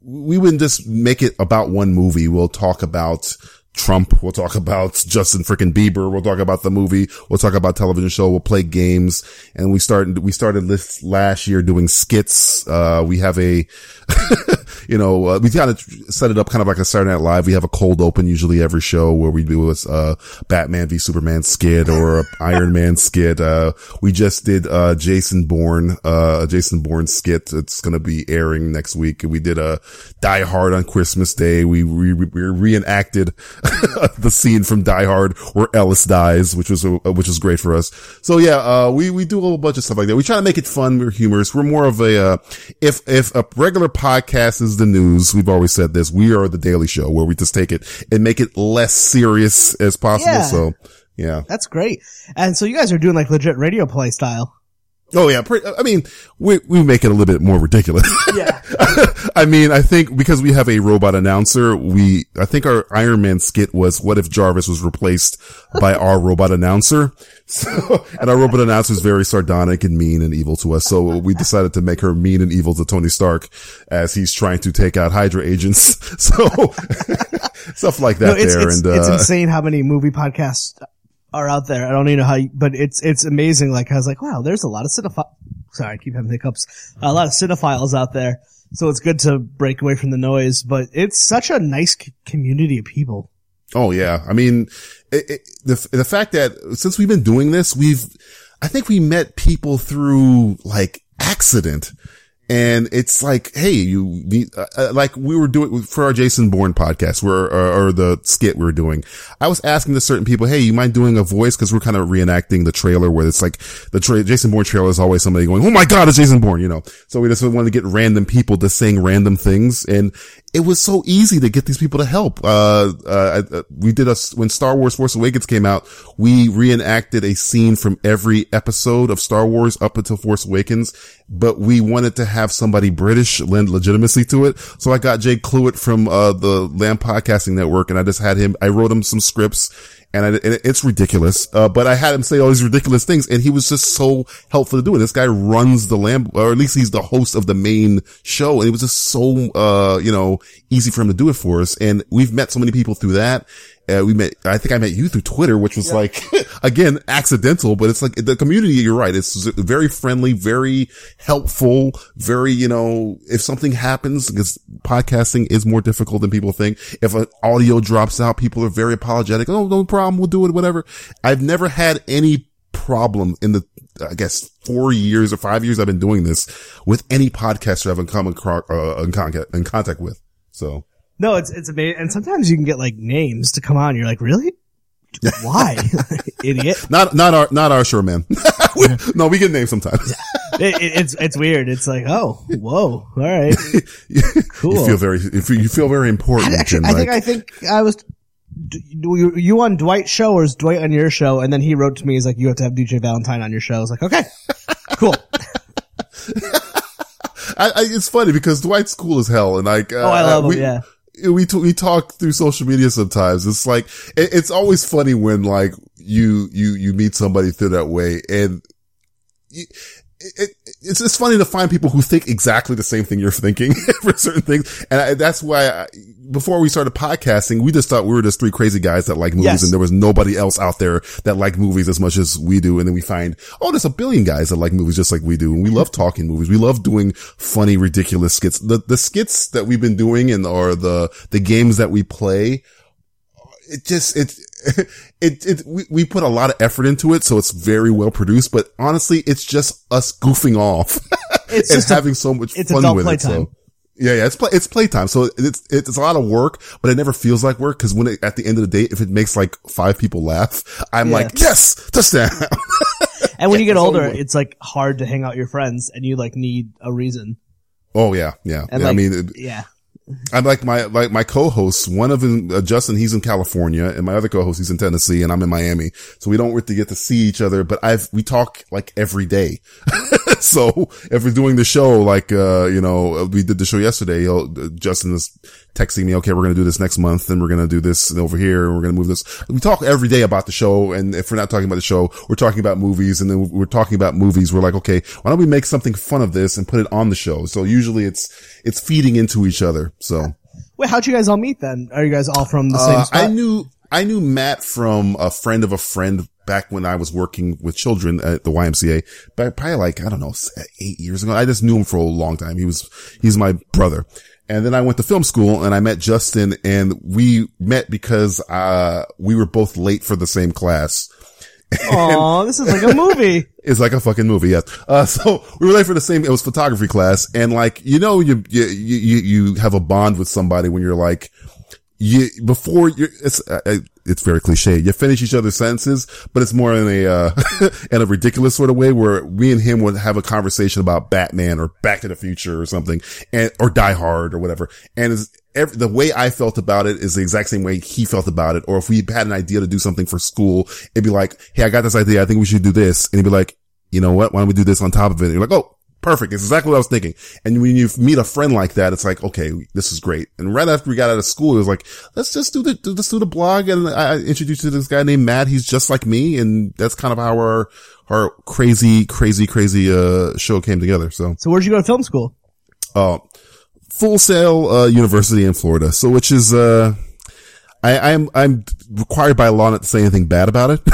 we wouldn't just make it about one movie. We'll talk about Trump. We'll talk about Justin freaking Bieber. We'll talk about the movie. We'll talk about television show. We'll play games. And we started, we started this last year doing skits. Uh, we have a, [laughs] you know, uh, we kind of set it up kind of like a Saturday Night Live. We have a cold open usually every show where we do a, uh, Batman v Superman skit or a [laughs] Iron Man skit. Uh, we just did, uh, Jason Bourne, uh, a Jason Bourne skit. It's going to be airing next week. We did a Die Hard on Christmas Day. We, we, we reenacted [laughs] the scene from Die Hard where Ellis dies, which was, uh, which was great for us. So yeah, uh, we, we do a whole bunch of stuff like that. We try to make it fun. We're humorous. We're more of a, uh, if, if a regular podcast is the news, we've always said this, we are the Daily Show where we just take it and make it less serious as possible. Yeah. So yeah. That's great. And so you guys are doing like legit radio play style. Oh yeah. I mean, we, we make it a little bit more ridiculous. [laughs] Yeah. I mean, I think because we have a robot announcer, we, I think our Iron Man skit was, what if Jarvis was replaced by our robot announcer? [laughs] So, and our robot announcer is very sardonic and mean and evil to us. So we decided to make her mean and evil to Tony Stark as he's trying to take out Hydra agents. [laughs] So stuff like that No, it's, there. it's, and, uh, it's insane how many movie podcasts are out there. I don't even know how, you, but it's, it's amazing. Like I was like, wow, there's a lot of cinephiles. Sorry, I keep having hiccups. A lot of cinephiles out there. So it's good to break away from the noise, but it's such a nice c- community of people. Oh yeah. I mean, it, it, the, the fact that since we've been doing this, we've, I think we met people through like accident. And it's like, hey, you need, uh, uh, like we were doing for our Jason Bourne podcast where, or, or the skit we were doing. I was asking to certain people, hey, you mind doing a voice? Cause we're kind of reenacting the trailer where it's like the tra- Jason Bourne trailer is always somebody going, Oh my God, it's Jason Bourne, you know? So we just wanted to get random people to saying random things. And it was so easy to get these people to help. Uh, uh, uh, we did a, when Star Wars Force Awakens came out, we reenacted a scene from every episode of Star Wars up until Force Awakens, but we wanted to have somebody British lend legitimacy to it. So I got Jay Cluett from, uh, the Lamb Podcasting Network and I just had him, I wrote him some scripts and, I, and it's ridiculous. Uh, but I had him say all these ridiculous things and he was just so helpful to do it. This guy runs the lamb, or at least he's the host of the main show. And it was just so, uh, you know, easy for him to do it for us. And we've met so many people through that. Uh, we met, I think I met you through Twitter, which was like, [laughs] again, accidental, but it's like the community, you're right. It's very friendly, very helpful, very, you know, if something happens, because podcasting is more difficult than people think. If an audio drops out, people are very apologetic. Oh, no problem. We'll do it, whatever. I've never had any problem in the, I guess, four years or five years I've been doing this with any podcaster I've come across, uh, in in contact with. So. No, it's, it's amazing. And sometimes you can get like names to come on. You're like, really? [laughs] Why? [laughs] Idiot. Not, not our, not our sure man. [laughs] no, we get names sometimes. It, it, it's, it's weird. It's like, oh, whoa. All right. Cool. You feel very, you feel very important. Actually, and I think, I think I was, you, you on Dwight's show or is Dwight on your show? And then he wrote to me, he's like, you have to have DJ Valentine on your show. I was like, okay, cool. I, I, it's funny because Dwight's cool as hell, and like, uh, Oh, I love him. we, yeah. We t- we talk through social media sometimes. It's like it, it's always funny when like you you you meet somebody through that way, and it, it, it's it's funny to find people who think exactly the same thing you're thinking [laughs] for certain things, and I, that's why I, before we started podcasting, we just thought we were just three crazy guys that like movies, Yes. and there was nobody else out there that liked movies as much as we do, and then we find oh, there's a billion guys that like movies just like we do, and we love talking movies, we love doing funny, ridiculous skits. The the skits that we've been doing and are the the games that we play it just it [laughs] it it we, we put a lot of effort into it so it's very well produced but honestly it's just us goofing off [laughs] It's and just a- having so much it's fun with it so yeah yeah it's play it's playtime so it's it's a lot of work but it never feels like work because when it, at the end of the day if it makes like five people laugh i'm Yeah. like yes touchdown [laughs] And when you get older, it's like hard to hang out with your friends and you like need a reason. oh yeah yeah, Yeah, i mean it, yeah. I'm like my like my co-hosts. One of them, uh, Justin, he's in California, and my other co-host, he's in Tennessee, and I'm in Miami. So we don't really get to see each other, but I've we talk like every day. [laughs] [laughs] so if we're doing the show, like uh, you know, we did the show yesterday. Uh, Justin is texting me, okay, we're gonna do this next month, and we're gonna do this over here, and we're gonna move this. We talk every day about the show, and if we're not talking about the show, we're talking about movies, and then we're talking about movies. We're like, okay, why don't we make something fun of this and put it on the show? So usually it's it's feeding into each other. So. Wait, how'd you guys all meet then? Are you guys all from the same Uh, spot? I knew I knew Matt from a friend of a friend back when I was working with children at the YMCA. But probably like I don't know eight years ago. I just knew him for a long time. He was he's my brother. And then I went to film school and I met Justin and we met because uh we were both late for the same class. [laughs] Aw, this is like a movie. [laughs] It's like a fucking movie, yes. Uh, so we were late for the same, it was photography class. And like, you know, you, you, you, you have a bond with somebody when you're like, you, before you're, it's, uh, uh, it's very cliche. You finish each other's sentences, but it's more in a, uh, [laughs] in a ridiculous sort of way where we and him would have a conversation about Batman or Back to the Future or something and, or Die Hard or whatever. And every, the way I felt about it is the exact same way he felt about it. Or if we had an idea to do something for school, it'd be like, Hey, I got this idea. I think we should do this. And he'd be like, you know what? Why don't we do this on top of it? And you're like, Oh, perfect. It's exactly what I was thinking. And when you meet a friend like that, it's like, okay, this is great. And right after we got out of school, it was like, let's just do the, let's do the blog. And I introduced you to this guy named Matt. He's just like me. And that's kind of how our, our crazy, crazy, crazy, uh, show came together. So, So where'd you go to film school? uh, Full Sail, uh, University in Florida. So, which is, uh, I, I'm, I'm required by law not to say anything bad about it. [laughs]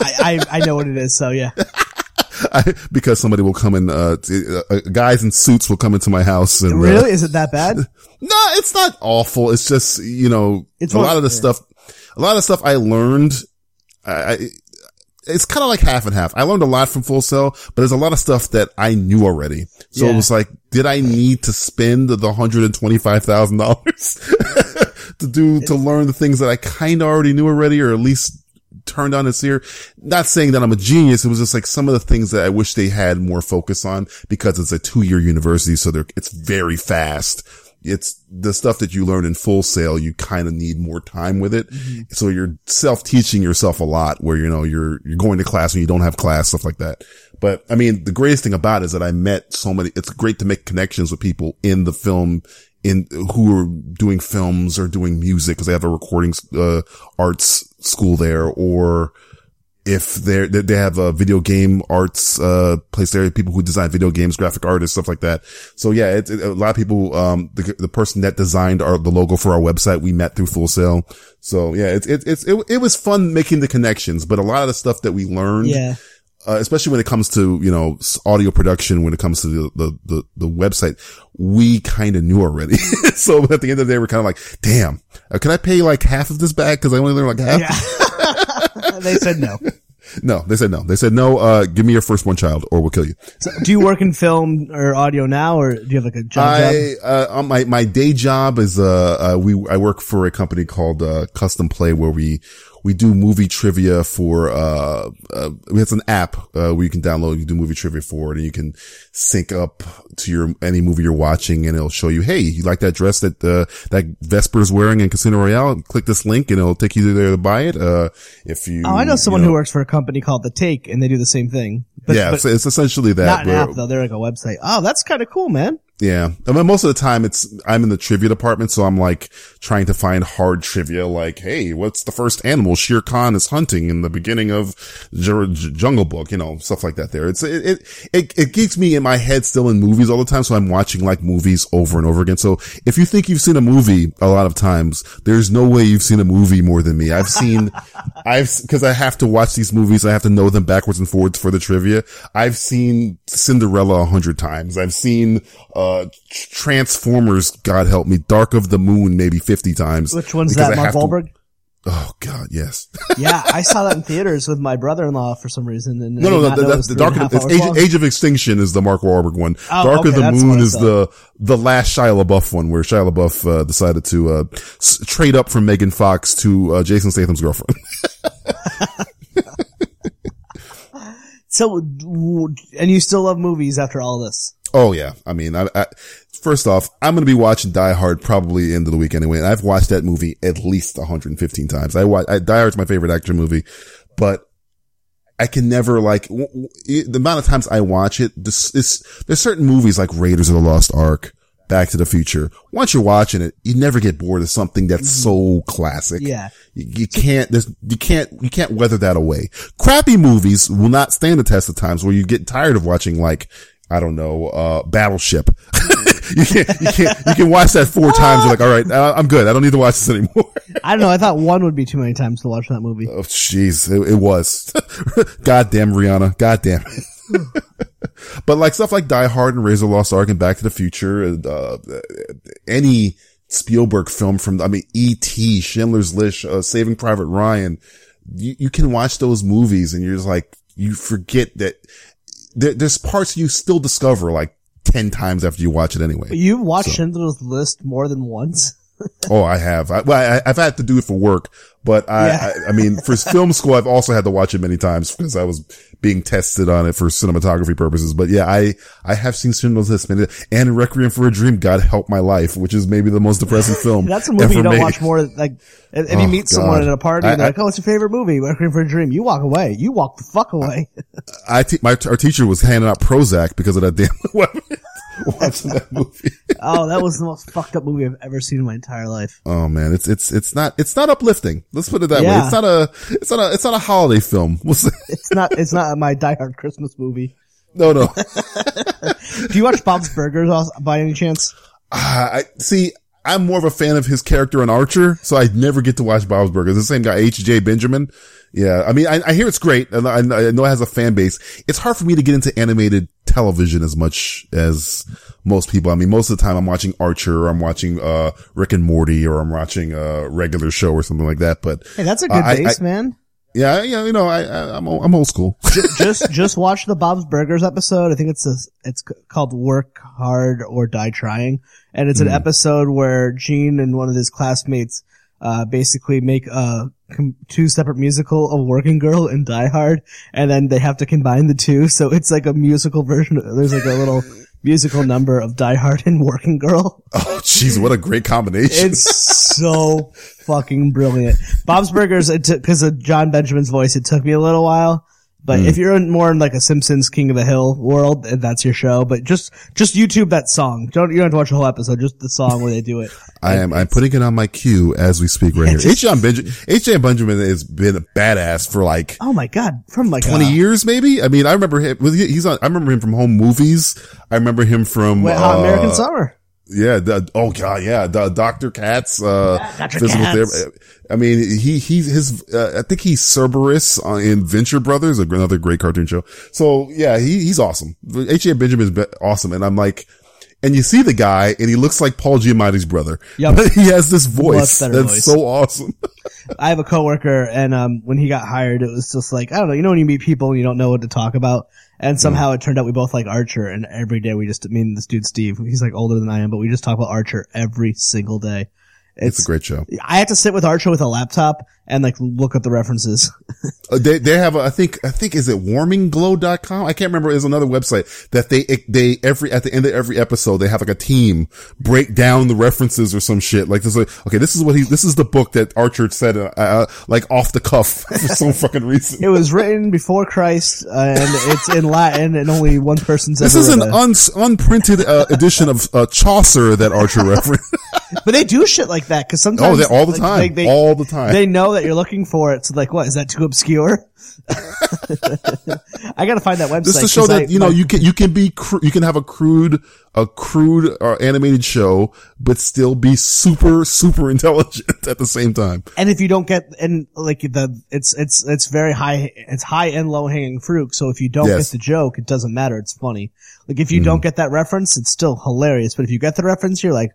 I, I, I know what it is, so yeah. [laughs] I, because somebody will come in, uh, t- uh, guys in suits will come into my house and, uh, Really? Is it that bad? [laughs] No, it's not awful. It's just, you know, It's a lot of the stuff, a lot of stuff I learned, I, it's kind of like half and half. I learned a lot from Full Sail, but there's a lot of stuff that I knew already. So Yeah. it was like, did I need to spend the $125,000 [laughs] to do, to learn the things that I kind of already knew already, or at least turned on its ear? Not saying that I'm a genius. It was just like some of the things that I wish they had more focus on because it's a two year university. So they're, it's very fast it's the stuff that you learn in full sail. You kind of need more time with it. So you're self teaching yourself a lot where, you know, you're, you're going to class when you don't have class, stuff like that. But I mean, the greatest thing about it is that I met so many, it's great to make connections with people in the film in who are doing films or doing music because they have a recording, uh, arts school there or, if they're, they have a video game arts, uh, place there, people who design video games, graphic artists, stuff like that. So yeah, it's it, a lot of people, um, the, the person that designed our, the logo for our website, we met through Full Sail. So yeah, it's, it, it's, it, it was fun making the connections, but a lot of the stuff that we learned, Yeah. Uh, especially when it comes to, you know, audio production, when it comes to the, the, the, the website, we kind of knew already. [laughs] so at the end of the day, we're kind of like, damn, uh, can I pay like half of this back? Cause I only learned like half. Yeah. [laughs] they said no. [laughs] No, they said no. They said no, uh, give me your first one child or we'll kill you. So, do you work in film or audio now, or do you have like a job? I, uh, my, my day job is, uh, uh, we, I work for a company called, uh, Custom Play where we, we do movie trivia for, uh, uh, it's an app, uh, where you can download, you do movie trivia for it and you can sync up to your, any movie you're watching and it'll show you, hey, you like that dress that, uh, that Vesper's wearing in Casino Royale? Click this link and it'll take you there to buy it. Uh, if you, Oh, I know you someone who works for a company called The Take, and they do the same thing. But, yeah, but it's essentially that. not an app though. They're like a website. Oh, that's kind of cool, man. Yeah. I mean, most of the time it's, I'm in the trivia department. So I'm like trying to find hard trivia. Like, Hey, what's the first animal Shere Khan is hunting in the beginning of J- J- Jungle Book? You know, stuff like that there. It's, it, it, it, it keeps me in my head still in movies all the time. So I'm watching like movies over and over again. So if you think you've seen a movie a lot of times, there's no way you've seen a movie more than me. I've seen, [laughs] I've, cause I have to watch these movies. I have to know them backwards and forwards for the trivia. I've seen Cinderella a hundred times. I've seen, uh, Transformers, God help me, Dark of the Moon maybe 50 times. Which one's that? Mark have to- Wahlberg. oh God, yes. [laughs] yeah, I saw that in theaters with my brother-in-law for some reason. And no, no, no, not that, know it that's the Dark of, half it's Age. Age of Extinction is the Mark Wahlberg one. Oh, Dark okay, of the Moon is the, the last Shia LaBeouf one where Shia LaBeouf, uh, decided to, uh, s- trade up from Megan Fox to, uh, Jason Statham's girlfriend. [laughs] [laughs] So, and you still love movies after all this? Oh yeah, I mean, I, I, first off, I'm going to be watching Die Hard probably end of the week anyway. And I've watched that movie at least 115 times. I watch I, Die Hard's my favorite action movie, but I can never like w- w- the amount of times I watch it. This, there's certain movies like Raiders of the Lost Ark, Back to the Future. Once you're watching it, you never get bored of something that's mm-hmm. so classic. Yeah. You, you can't, there's, you can't, you can't weather that away. Crappy movies will not stand the test of times where you get tired of watching like, I don't know, uh, Battleship. [laughs] you can't, you can't, you can watch that four times. You're like, all right, uh, I'm good. I don't need to watch this anymore. [laughs] I don't know. I thought one would be too many times to watch that movie. Oh, jeez, it, it was. [laughs] Goddamn, Rihanna. Goddamn. but like stuff like Die Hard and Razor Lost Ark and Back to the Future, and, uh, any Spielberg film from, I mean, E.T., Schindler's List, uh, Saving Private Ryan, you, you can watch those movies and you're just like, you forget that there, there's parts you still discover like 10 times after you watch it anyway. But you watched Schindler's List more than once. Oh, I have. I, well, I, I've had to do it for work, but I, Yeah. I, I mean, for film [laughs] school, I've also had to watch it many times because I was being tested on it for cinematography purposes. But yeah, I, I have seen Schindler's List many, and Requiem for a Dream, God Help My Life, which is maybe the most depressing [laughs] film. That's a movie ever you don't made. watch more. Like, and, and you Oh, meet someone at a party I- and they're I- like, "Oh, what's your favorite movie?" Requiem for a Dream. You walk away. You walk the fuck away. I te- my, our teacher was handing out Prozac because of that damn [laughs] [laughs] watching that movie. [laughs] oh, that was the most fucked up movie I've ever seen in my entire life. Oh man, it's, it's, it's not, it's not uplifting. Let's put it that way. It's not a, it's not a, it's not a holiday film. [laughs] We'll. It's not. It's not my Die Hard Christmas movie. No, no. Do you watch Bob's Burgers by any chance? Ah, I see. I'm more of a fan of his character in Archer, so I never get to watch Bob's Burgers. The same guy, H.J. Benjamin. Yeah, I mean, I, I hear it's great, and I, I know it has a fan base. It's hard for me to get into animated television as much as most people. I mean, most of the time I'm watching Archer, or I'm watching uh Rick and Morty, or I'm watching a regular show or something like that. But Hey, that's a good Uh, base, I- man. yeah, yeah, you know, I, I I'm old, I'm old school. [laughs] just just watch the Bob's Burgers episode. I think it's a, it's called Work Hard or Die Trying, and it's an Hmm. episode where Gene and one of his classmates uh, basically make a com- two separate musical of Working Girl and Die Hard, and then they have to combine the two. So it's like a musical version. There's like a little [laughs] musical number of Die Hard and Working Girl. [laughs] oh, jeez, what a great combination. It's so fucking brilliant. Bob's Burgers, it took, cause of Jon Benjamin's voice, it took me a little while But Hmm. if you're in more in like a Simpsons King of the Hill world, and that's your show. But just just YouTube that song. Don't you don't have to watch the whole episode. Just the song where they do it. [laughs] I am. I'm putting it on my queue as we speak right here. just- H. Jon Benjamin. H. J. Benjamin has been a badass for like Oh my god! From like 20 uh, years, maybe. I mean, I remember him. He's on. I remember him from Home Movies. I remember him from Wet uh, American Summer. Yeah. The, oh god. Yeah. The, Doctor Katz. Uh, Dr. physical Katz. therapy. I mean, he he his. Uh, I think he's Cerberus in Venture Brothers, another great cartoon show. So yeah, he he's awesome. H.J. Benjamin is awesome, and I'm like. And you see the guy, and he looks like Paul Giamatti's brother. Yep. But [laughs] he has this voice that's voice. so awesome. [laughs] I have a coworker, and um, when he got hired, it was just like I don't know. You know when you meet people and you don't know what to talk about, and somehow it turned out we both like Archer, and every day we just, I mean, this dude Steve, he's like older than I am, but we just talk about Archer every single day. It's a great show. I have to sit with Archer with a laptop and like look up the references. [laughs] Uh, they they have a, I think I think is it warmingglow.com I can't remember. Is another website that they they every at the end of every episode they have like a team break down the references or some shit. Like this like okay this is what he this is the book that Archer said uh, uh, like off the cuff [laughs] for some fucking reason. It was written before Christ, uh, and it's in Latin, and only one person's this is an un, unprinted uh, edition of uh, Chaucer that Archer referenced [laughs] But they do shit like that because sometimes oh they, all the like, time they, they, all the time they know that you're looking for it. So like, what is that too obscure? [laughs] I gotta find that website. Just to show that I- you know my- you can you can be cru- you can have a crude a crude uh, animated show but still be super super intelligent [laughs] at the same time. and if you don't get and like the it's it's it's very high it's high and low hanging fruit. So if you don't Yes. Get the joke, it doesn't matter. It's funny. Like if you don't get that reference, it's still hilarious. But if you get the reference, you're like,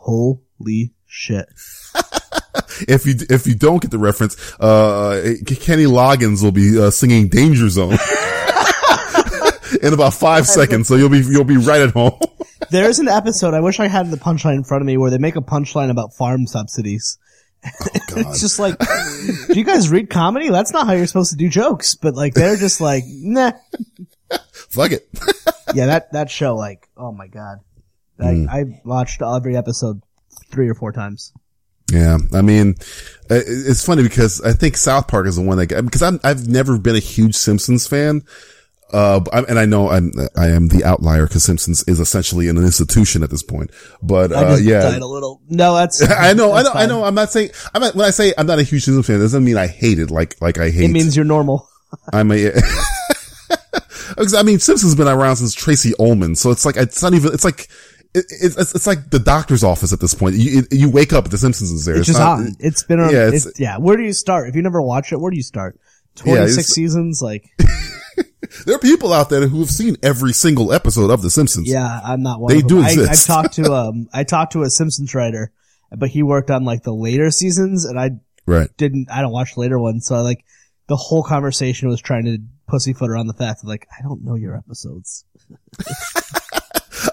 holy shit. [laughs] If you if you don't get the reference, uh, Kenny Loggins will be uh, singing "Danger Zone" [laughs] in about five [laughs] seconds, so you'll be you'll be right at home. There's an episode. I wish I had the punchline in front of me where they make a punchline about farm subsidies. It's just like, do you guys read comedy? That's not how you're supposed to do jokes. But like, they're just like, nah. Fuck it. Yeah, that that show, like, oh my god, I, I watched every episode three or four times. Yeah, I mean, uh, it's funny because I think South Park is the one that because I'm, I've never been a huge Simpsons fan. Uh, and I know I'm, I am the outlier because Simpsons is essentially an institution at this point. But, I uh, just yeah. died a little. No, that's. [laughs] I know, I that's know, I fine. know. I'm not saying, I'm not, when I say I'm not a huge Simpsons fan, it doesn't mean I hate it like, like I hate. It means you're normal. [laughs] I'm a, [laughs] I mean, Simpsons has been around since Tracey Ullman, so it's like, it's not even, it's like, it, it's, it's like the doctor's office at this point. You, you wake up, the Simpsons is there. It's just not- on. It's been on. Yeah, Yeah, it's- it's, yeah. Where do you start? If you never watch it, where do you start? Twenty six it's- seasons, like [laughs] There are people out there who have seen every single episode of The Simpsons. yeah, I'm not one. They of do them. I, exist. I've talked to [laughs] um, I talked to a Simpsons writer, but he worked on like the later seasons, and I Right. didn't. I don't watch later ones, so I like the whole conversation was trying to pussyfoot around the fact of like I don't know your episodes. [laughs]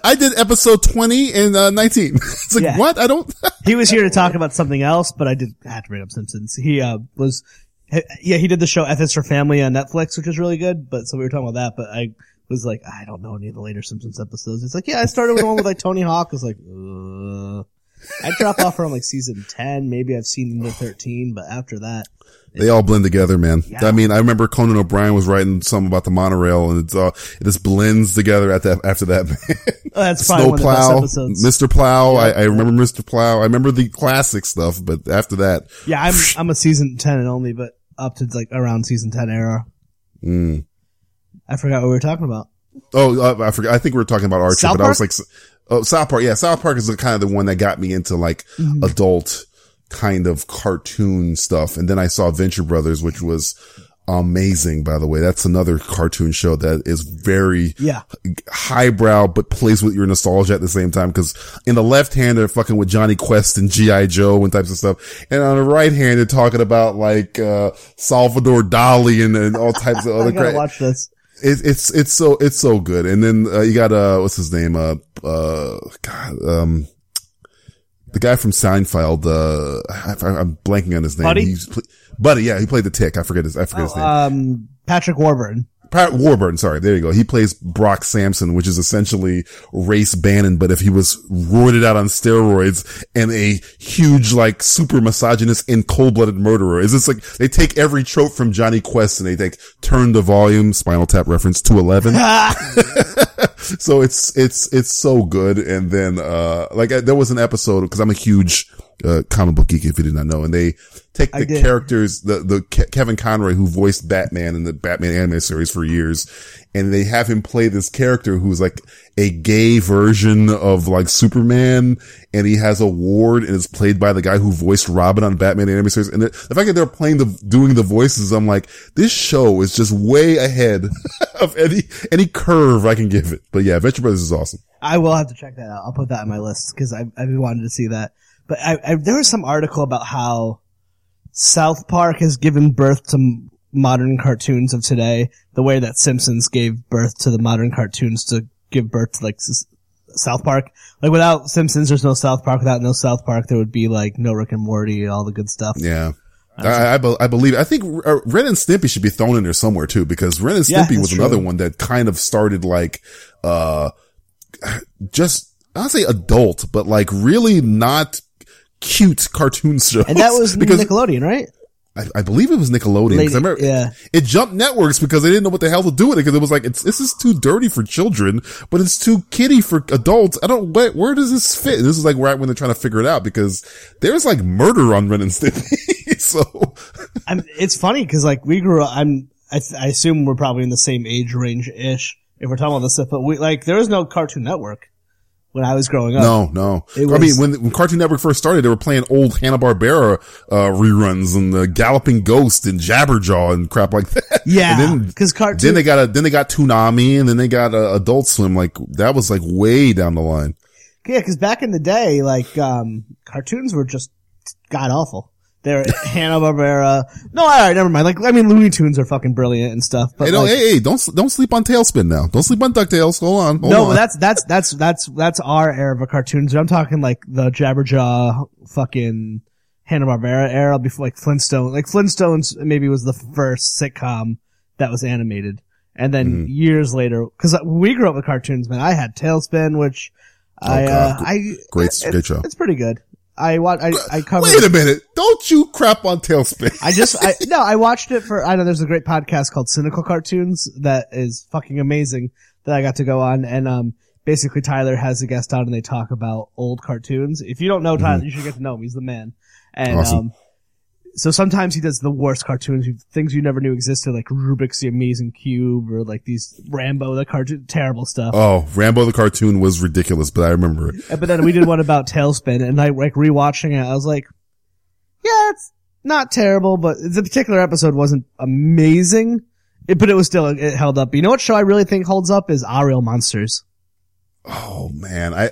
I did episode 20 and uh, 19. [laughs] it's like, Yeah. what? I don't. [laughs] He was here to talk [laughs] about something else, but I did I had to bring up Simpsons. He uh was yeah he did the show is for Family on Netflix, which is really good. But so we were talking about that, but I was like I don't know any of the later Simpsons episodes. It's like yeah, I started with one with like Tony Hawk. I was like. Uh, I drop off around like season ten. Maybe I've seen into thirteen, but after that, they all blend together, man. Yeah. I mean, I remember Conan O'Brien was writing something about the monorail and it's all, it just blends together at that, after that. [laughs] oh, that's probably one of the best Snowplow, episodes. Mr. Plow. I, I remember Mr. Plow. I remember the classic stuff, but after that, yeah, I'm [laughs] I'm a season ten and only, but up to like around season ten era. mm. I forgot what we were talking about. Oh, uh, I forgot. I think we were talking about Archer, South but I was like, oh, South Park. Yeah, South Park is the kind of the one that got me into like Mm-hmm. adult kind of cartoon stuff. And then I saw Venture Brothers, which was amazing, by the way. That's another cartoon show that is very Yeah, highbrow, but plays with your nostalgia at the same time. Cause in the left hand, they're fucking with Jonny Quest and G.I. Joe and types of stuff. And on the right hand, they're talking about like, uh, Salvador Dali and, and all types of [laughs] other crap watch this. it, it's it's so it's so good. And then uh, you got uh what's his name uh uh God um the guy from Seinfeld uh I, am blanking on his name. Buddy? He's Buddy, yeah, he played the Tick. I forget his I forget his name. Um, Patrick Warburton. Pat Warburton, sorry, there you go. He plays Brock Samson, which is essentially Race Bannon, but if he was roided out on steroids and a huge, like, super misogynist and cold-blooded murderer. Is this like, they take every trope from Jonny Quest and they like turn the volume, Spinal Tap reference, to 11. [laughs] [laughs] so it's, it's, it's so good. And then, uh, like, uh, there was an episode, cause I'm a huge, uh, comic book geek if you did not know, and they take the characters, the, the Ke- Kevin Conroy who voiced Batman in the Batman anime series for years, and they have him play this character who's like a gay version of like Superman, and he has a ward and is played by the guy who voiced Robin on Batman anime series. And the, the fact that they're playing the, doing the voices, I'm like, this show is just way ahead [laughs] of any, any curve I can give it. But yeah, Venture Brothers is awesome. I will have to check that out. I'll put that on my list because I've, I've been wanting to see that. But I, I, there was some article about how South Park has given birth to m- modern cartoons of today, the way that Simpsons gave birth to the modern cartoons to give birth to like S- South Park. Like without Simpsons, there's no South Park. Without no South Park, there would be like no Rick and Morty, all the good stuff. Yeah. I, I, be- I believe, I think uh, Ren and Stimpy should be thrown in there somewhere too, because Ren and Yeah, was that's another one that kind of started like, uh, just, I'll say adult, but like really not cute cartoon shows. And that was [laughs] because Nickelodeon, right? I, I believe it was Nickelodeon. Lady- I remember yeah. it jumped networks because they didn't know what the hell to do with it because it was like, it's, this is too dirty for children, but it's too kiddie for adults. I don't, where, where does this fit? This is like right when they're trying to figure it out because there's like murder on Ren and Stimpy. [laughs] so, I'm, it's funny because like we grew up. I'm. I, th- I assume we're probably in the same age range ish if we're talking about this stuff. But we like there is no Cartoon Network when I was growing up. No, no. It I mean, when, when Cartoon Network first started, they were playing old Hanna-Barbera, uh, reruns and the Galloping Ghost and Jabberjaw and crap like that. [laughs] Yeah, because cartoon. then they got a, then they got Toonami and then they got uh, Adult Swim. Like, that was like way down the line. yeah, because back in the day, like um, cartoons were just god awful. They're [laughs] Hanna Barbera. No, all right, never mind. Like I mean, Looney Tunes are fucking brilliant and stuff. But Hey, don't, like, hey, hey, don't, don't sleep on TaleSpin now. Don't sleep on DuckTales. Hold on. Hold no, on. but that's that's that's that's that's our era of cartoons. I'm talking like the Jabberjaw, fucking Hanna Barbera era before like Flintstone. Like Flintstones maybe was the first sitcom that was animated, and then Mm-hmm. years later, because we grew up with cartoons, man. I had TaleSpin, which I Oh, God. uh, I Great- it- great show. It's pretty good. I watch. I I covered. Wait a minute. Don't you crap on TaleSpin. I just, I, [laughs] no, I watched it for, I know there's a great podcast called Cynical Cartoons that is fucking amazing that I got to go on. And, um, basically Tyler has a guest on and they talk about old cartoons. If you don't know Tyler, you should get to know him. He's the man. And, Awesome. um, so sometimes he does the worst cartoons, things you never knew existed, like Rubik's The Amazing Cube or like these Rambo, the cartoon, terrible stuff. Oh, Rambo the cartoon was ridiculous, but I remember it. Uh, But then we did one about [laughs] TaleSpin, and I like rewatching it. I was like, yeah, it's not terrible, but the particular episode wasn't amazing. It, but it was still it held up. You know what show I really think holds up is Ariel Monsters. Oh man, I,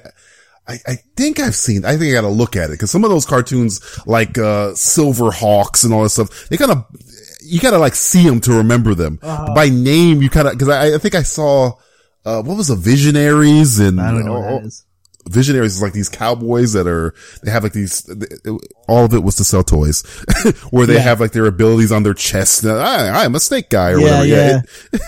I, I think I've seen, I think I gotta look at it because some of those cartoons like, uh, Silver Hawks and all that stuff, they kind of, you gotta like see them to remember them. Uh-huh. By name, you kind of, cause I, I think I saw, uh, what was the Visionaries and, I don't know what oh. Visionaries is like these cowboys that are, they have like these, all of it was to sell toys, [laughs] where they Yeah. have like their abilities on their chest. I, I'm a snake guy or Yeah, whatever. yeah. it-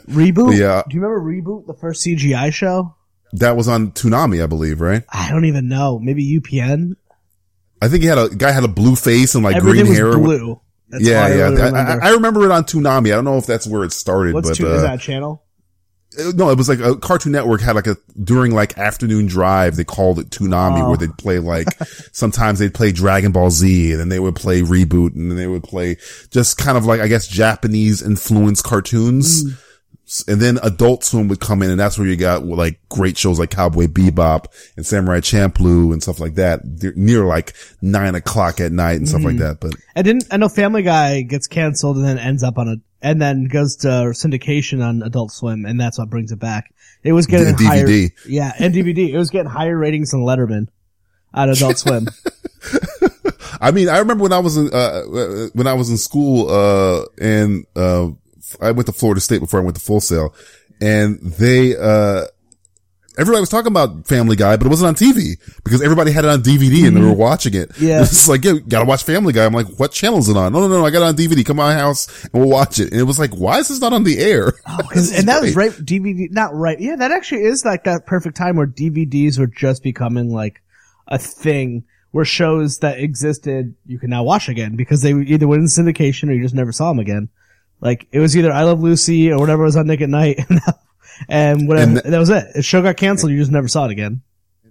[laughs] Reboot. Yeah. Do you remember Reboot, the first CGI show? That was on Toonami, I believe, right? I don't even know. Maybe UPN. I think he had a guy had a blue face and like Everything green was hair. blue. That's yeah, I yeah. really I, remember. I, I remember it on Toonami. I don't know if that's where it started, What's but two, uh, is that channel? uh, no, it was like a Cartoon Network had like a during like afternoon drive. They called it Toonami, Oh. where they'd play like [laughs] sometimes they'd play Dragon Ball Z, and then they would play Reboot, and then they would play just kind of like I guess Japanese influenced cartoons. Mm. And then Adult Swim would come in, and that's where you got like great shows like Cowboy Bebop and Samurai Champloo and stuff like that, near like nine o'clock at night and stuff like Mm-hmm. that. But I didn't. I know Family Guy gets canceled and then ends up on a and then goes to syndication on Adult Swim, and that's what brings it back. It was getting And higher, DVD. yeah, and DVD. It was getting higher ratings than Letterman on Adult [laughs] Swim. I mean, I remember when I was in, uh, uh, when I was in school, uh, and, uh, I went to Florida State before I went to Full Sail and they, uh, everybody was talking about Family Guy, but it wasn't on TV because everybody had it on DVD and they were watching it. Mm-hmm. Yeah. [laughs] It's like, yeah, you gotta watch Family Guy. I'm like, what channel is it on? No, no, no, I got it on DVD. Come to my house and we'll watch it. And it was like, why is this not on the air? Is and that was right DVD, not right. Yeah, that actually is like that perfect time where DVDs were just becoming like a thing where shows that existed you can now watch again because they either went in syndication or you just never saw them again. Like it was either I Love Lucy or whatever was on Nick at Night, [laughs] and whatever. And And that was it. The show got canceled. You just never saw it again.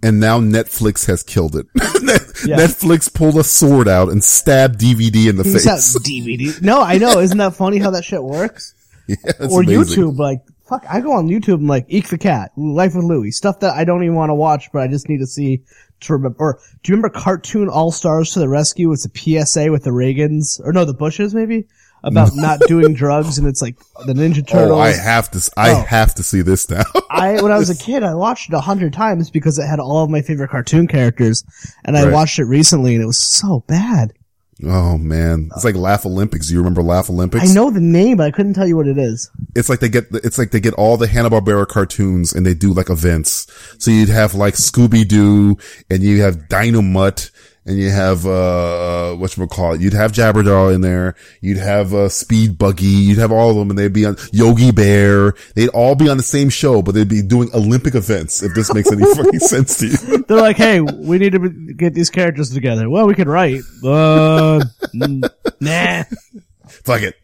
And now Netflix has killed it. [laughs] Yeah. Netflix pulled a sword out and stabbed DVD in the face. [laughs] DVD. No, I know. Isn't that funny how that shit works? yeah, or amazing. YouTube, like fuck, I go on YouTube and like Eek the Cat, Life with Louie, stuff that I don't even want to watch, but I just need to see to remember. Or do you remember Cartoon All Stars to the Rescue? It's a PSA with the Reagans, or no, the Bushes maybe about not doing drugs, and it's like the Ninja Turtles. Oh, I have to, I Oh. have to see this now. [laughs] I when I was a kid, I watched it a hundred times because it had all of my favorite cartoon characters, and I Right. watched it recently, and it was so bad. oh man. It's like Laugh Olympics. Do you remember Laugh Olympics? I know the name, but I couldn't tell you what it is. it's like they get it's like they get all the Hanna Barbera cartoons and they do like events. So you'd have like Scooby Doo and you have Dynomutt and you have uh what you call it. You'd have Jabberjaw in there. You'd have uh, Speed Buggy. You'd have all of them, and they'd be on Yogi Bear. They'd all be on the same show, but they'd be doing Olympic events. If this makes any [laughs] fucking sense to you. They're like, hey, we need to get these characters together. Well, we could write. Uh, [laughs] nah. Fuck it.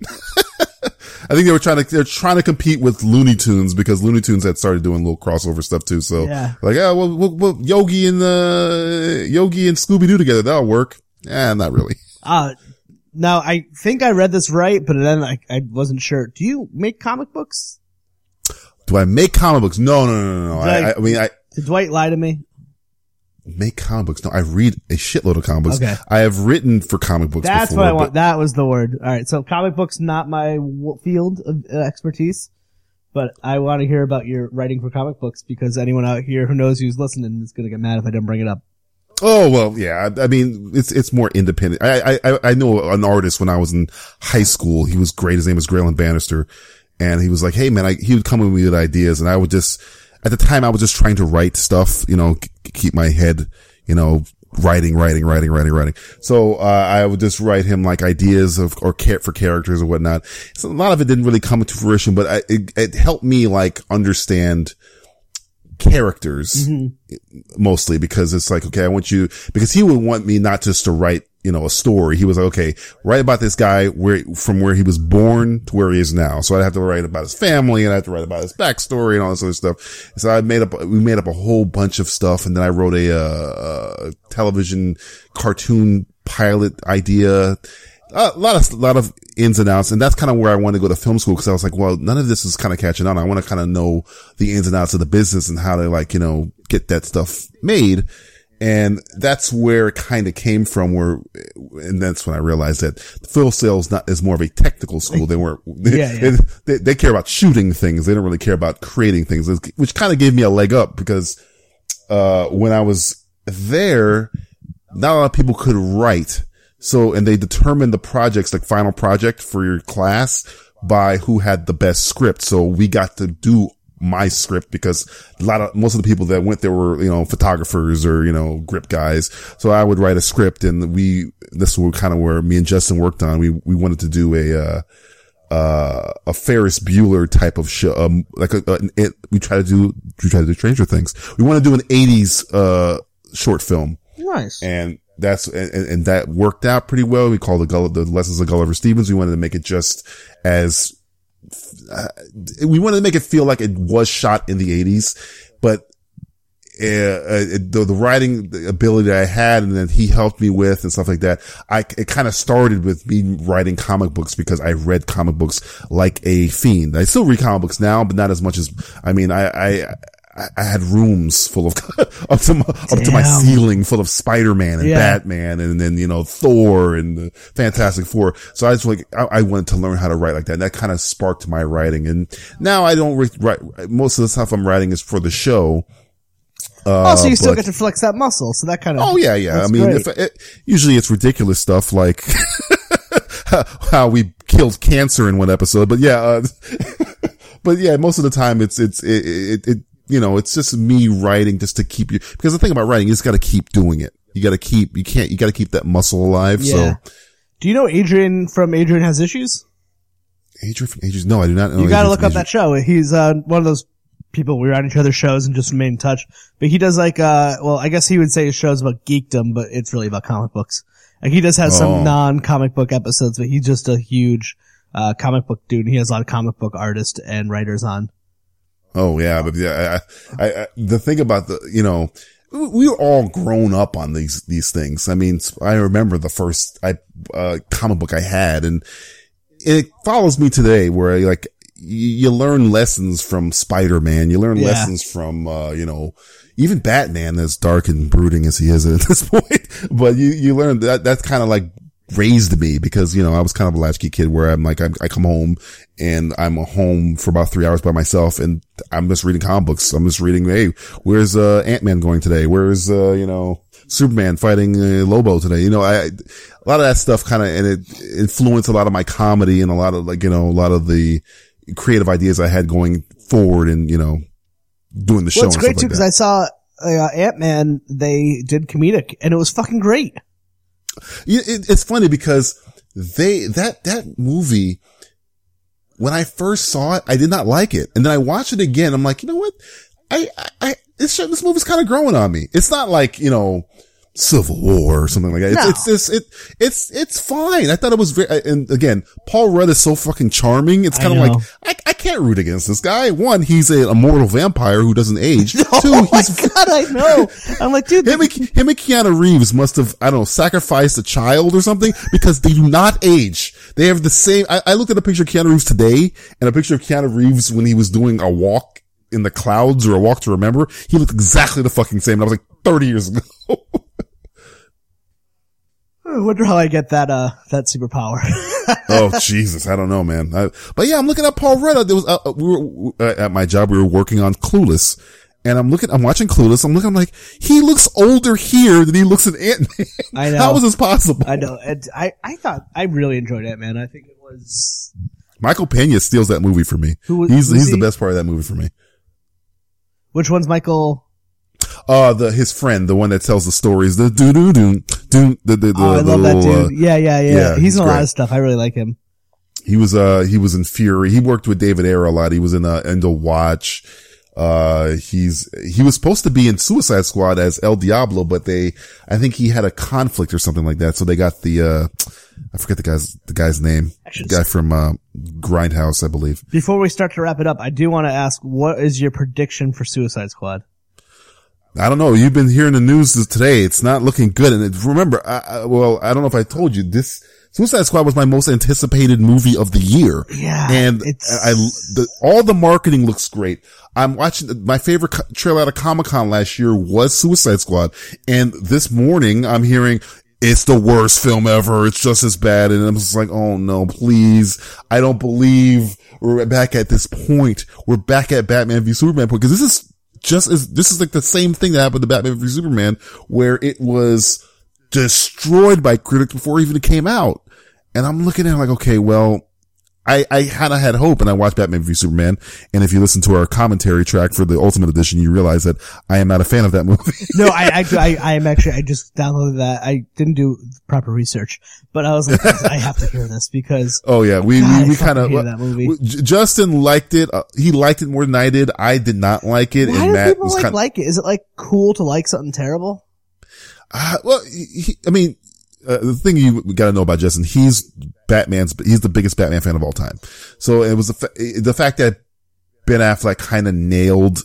I think they were trying to they're trying to compete with Looney Tunes because Looney Tunes had started doing little crossover stuff too. So Yeah. like, yeah, well, well, well Yogi and uh, Yogi and Scooby Doo together that'll work. Yeah, not really. Uh, now I think I read this right, but then I, I wasn't sure. Do you make comic books? Do I make comic books? No, no, no, no, no. I, I, I mean, I Did Dwight lie to me? Make comic books. No, I read a shitload of comic books. Okay. I have written for comic books. That's before, what I want. That was the word. All right. So comic books, not my w- field of uh, expertise, but I want to hear about your writing for comic books because anyone out here who knows who's listening is going to get mad if I don't bring it up. Oh well, yeah. I, I mean, it's it's more independent. I, I I know an artist when I was in high school. He was great. His name was Graylin Bannister, and he was like, "Hey man," I, he would come with me with ideas, and I would just at the time I was just trying to write stuff, you know, keep my head, you know, writing, writing, writing, writing, writing. So uh, I would just write him like ideas of or care for characters or whatnot. So a lot of it didn't really come to fruition, but I, it, it helped me like understand characters mostly because it's like, okay, I want you, because he would want me not just to write, you know, a story. He was like, okay, write about this guy where, from where he was born to where he is now. So I'd have to write about his family and I have to write about his backstory and all this other stuff. So I made up, we made up a whole bunch of stuff and then I wrote a, uh, a television cartoon pilot idea. A lot of, lot of ins and outs. And that's kind of where I wanted to go to film school because I was like, well, none of this is kind of catching on. I want to kind of know the ins and outs of the business and how to like, you know, get that stuff made. And that's where it kind of came from where, and that's when I realized that Full Sail's not, is more of a technical school. They weren't, Yeah, yeah. They, they, they care about shooting things. They don't really care about creating things, which kind of gave me a leg up because, uh, when I was there, not a lot of people could write. So, and they determined the projects, like final project for your class by who had the best script. So we got to do my script because a lot of, most of the people that went there were, you know, photographers or, you know, grip guys. So I would write a script and we, this was kind of where me and Justin worked on. We, we wanted to do a, uh, uh, a Ferris Bueller type of show, um, like a, a it, we try to do, we try to do Stranger Things. We want to do an 80s, uh, short film Nice. and that's and, and and that worked out pretty well. We called the Gull- the lessons of Gulliver Stevens. We wanted to make it just as uh, we wanted to make it feel like it was shot in the eighties, but uh, uh, the, the writing ability that I had and that he helped me with and stuff like that, I, it kind of started with me writing comic books because I read comic books like a fiend. I still read comic books now, but not as much as, I mean, I, I, I- I had rooms full of [laughs] up to my, up to my ceiling full of Spider-Man and Yeah. Batman and then, you know, Thor and the Fantastic Four. So I just like, I, I wanted to learn how to write like that. And that kind of sparked my writing. And now I don't re- write, most of the stuff I'm writing is for the show. oh, so you still but- get to flex that muscle. So that kind of. Oh yeah, yeah. I mean, if it, usually it's ridiculous stuff like [laughs] how we killed cancer in one episode, but yeah, uh, [laughs] but yeah, most of the time it's it's it, it, it you know, it's just me writing just to keep you, because the thing about writing, you just got to keep doing it. You got to keep, you can't, you got to keep that muscle alive. Yeah. So Do you know Adrian from Adrian Has Issues? Adrian from Adrian, no, I do not know. You got to Adrian look up that show. He's uh, one of those people we were on each other's shows and just remain in touch. But he does like, uh, well, I guess he would say his show's about geekdom, but it's really about comic books. Like he does have Oh. some non-comic book episodes, but he's just a huge uh, comic book dude. And he has a lot of comic book artists and writers on. Oh yeah, but yeah, I, I, I, the thing about the, you know, we were all grown up on these, these things. I mean, I remember the first, I, uh, comic book I had and it follows me today where like, you, you learn lessons from Spider-Man. You learn Yeah. lessons from, uh, you know, even Batman, as dark and brooding as he is at [laughs] this point, but you, you learn that, that's kind of like raised me because, you know, I was kind of a latchkey kid where I'm like, I'm, I come home and I'm home for about three hours by myself and I'm just reading comic books. I'm just reading, hey, where's, uh, Ant-Man going today? Where's, uh, you know, Superman fighting uh, Lobo today? You know, I, a lot of that stuff kind of, and it influenced a lot of my comedy and a lot of like, you know, a lot of the creative ideas I had going forward and, you know, doing the show. Well, it's and great too because that. I saw uh, Ant Man. They did comedic, and it was fucking great. It's funny because they that that movie when I first saw it, I did not like it, and then I watched it again. I'm like, you know what? I I, I this this movie's kind of growing on me. It's not like you know. Civil War or something like that. No. It's, it's, it's, it, it's, it's fine. I thought it was very, and again, Paul Rudd is so fucking charming. It's kind of like, I, I can't root against this guy. One, he's a immortal vampire who doesn't age. [laughs] Two, oh my [laughs] god, I know. I'm like, dude, him and, him and Keanu Reeves must have, I don't know, sacrificed a child or something because they do not age. They have the same, I, I looked at a picture of Keanu Reeves today and a picture of Keanu Reeves when he was doing a walk in the clouds or a walk to remember. He looked exactly the fucking same. And I was like 30 years ago. [laughs] I wonder how I get that uh that superpower. [laughs] oh Jesus, I don't know, man. I, but yeah, I'm looking at Paul Rudd. There was uh, we were uh, at my job. We were working on Clueless, and I'm looking. I'm watching Clueless. I'm looking. I'm like, he looks older here than he looks in Ant Man. [laughs] I [laughs] know. How is this possible? I know. And I I thought I really enjoyed Ant Man. I think it was Michael Pena steals that movie for me. Who was- he's he's the best part of that movie for me. which one's Michael? Uh, the his friend, the one that tells the stories, the doo doo doo, the the the, oh, I love that dude. uh, yeah, yeah, yeah, yeah, He's he's in a lot of stuff. I really like him. he was uh he was in Fury. He worked with David Ayer a lot. He was in uh, End of Watch. Uh, he's he was supposed to be in Suicide Squad as El Diablo, but they I think he had a conflict or something like that. So they got the uh I forget the guy's the guy's name, the guy from uh, Grindhouse, I believe. Before we start to wrap it up, I do want to ask, what is your prediction for Suicide Squad? I don't know. You've been hearing the news today. It's not looking good. And it, remember, I, I, well, I don't know if I told you this. Suicide Squad was my most anticipated movie of the year. Yeah, and it's- I, the, all the marketing looks great. I'm watching my favorite co- trailer out of Comic Con last year was Suicide Squad, and this morning I'm hearing it's the worst film ever. It's just as bad, and I'm just like, oh no, please! I don't believe we're back at this point. We're back at Batman v Superman point because this is just as this is like the same thing that happened to Batman v Superman, where it was destroyed by critics before it even came out. And I'm looking at it like, okay, well, I, I kind of had hope and I watched Batman v Superman. And if you listen to our commentary track for the Ultimate Edition, you realize that I am not a fan of that movie. [laughs] No, I, [laughs] I, I, I am actually, I just downloaded that. I didn't do proper research, but I was like, [laughs] I have to hear this because oh yeah, we, God, we, we kind of, that movie. Justin liked it. Uh, he liked it more than I did. I did not like it. why and do Matt people was like, kind of, like it? Is it like cool to like something terrible? Uh, well, he- I mean, uh, the thing you got to know about Justin, he's Batman's, he's the biggest Batman fan of all time. So it was the, fa- the fact that Ben Affleck kind of nailed,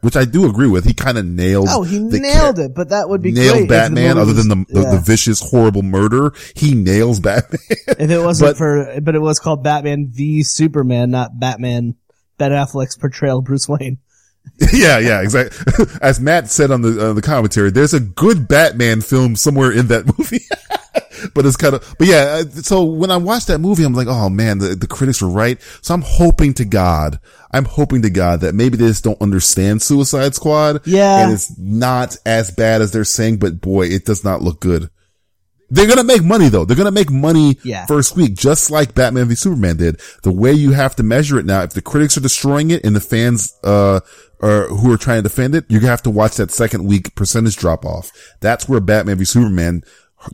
which I do agree with. He kind of nailed. Oh, he nailed cha- it, but that would be Nailed Batman, other than the, was- the, yeah. the vicious, horrible murder. He nails Batman. if it wasn't but- for, but it was called Batman v Superman, not Batman. Ben Affleck's portrayal of Bruce Wayne. [laughs] yeah, yeah, exactly. [laughs] As Matt said on the uh, the commentary, there's a good Batman film somewhere in that movie. [laughs] but it's kind of, but yeah. uh, So when I watched that movie, I'm like, oh man, the, the critics were right. So I'm hoping to God, I'm hoping to God that maybe they just don't understand Suicide Squad. Yeah. and it's not as bad as they're saying. But boy, it does not look good. They're gonna make money though. They're gonna make money Yeah. first week, just like Batman v Superman did. The way you have to measure it now, if the critics are destroying it and the fans, uh, are, who are trying to defend it, you have to watch that second week percentage drop off. That's where Batman v Superman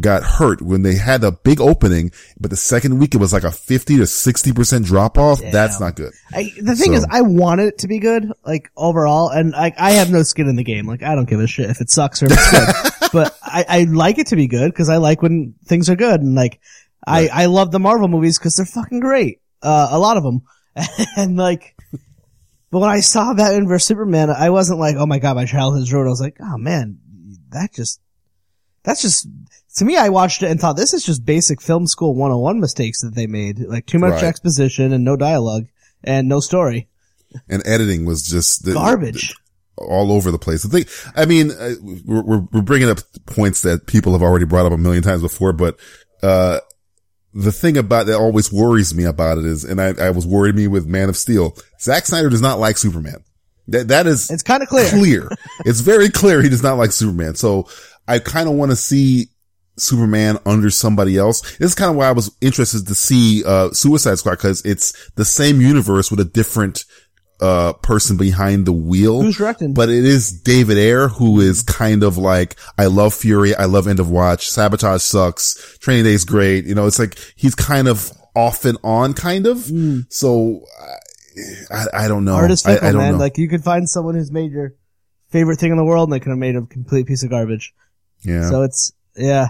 got hurt when they had a big opening, but the second week it was like a 50 to 60% drop off. That's not good. I, the thing So- is, I wanted it to be good, like overall, and I, I have no skin in the game. Like I don't give a shit if it sucks or if it's good, [laughs] but I, I like it to be good because I like when things are good, and like I, I love the Marvel movies because they're fucking great. Uh, a lot of them, [laughs] and like, but when I saw Batman vs Superman, I wasn't like, oh my god, my childhood's ruined. I was like, oh man, that just, that's just. To me, I watched it and thought this is just basic film school 101 mistakes that they made. Like too much Right. exposition and no dialogue and no story. And editing was just the, Garbage. all over the place. The thing, I mean, uh, we're, we're, we're bringing up points that people have already brought up a million times before, but, uh, the thing about that always worries me about it is, and I, I was worried me with Man of Steel. Zack Snyder does not like Superman. That, that is It's kind of clear. clear. it's very clear he does not like Superman. So I kind of want to see Superman under somebody else. This is kind of why I was interested to see, uh, Suicide Squad because it's the same universe with a different, uh, person behind the wheel. Who's directing? But it is David Ayer who is kind of like, I love Fury. I love End of Watch. Sabotage sucks. Training Day is great. You know, it's like he's kind of off and on kind of. So I, I don't know. Art is I, I don't man. know. Like you could find someone who's made your favorite thing in the world and they could have made a complete piece of garbage. yeah. So it's, yeah.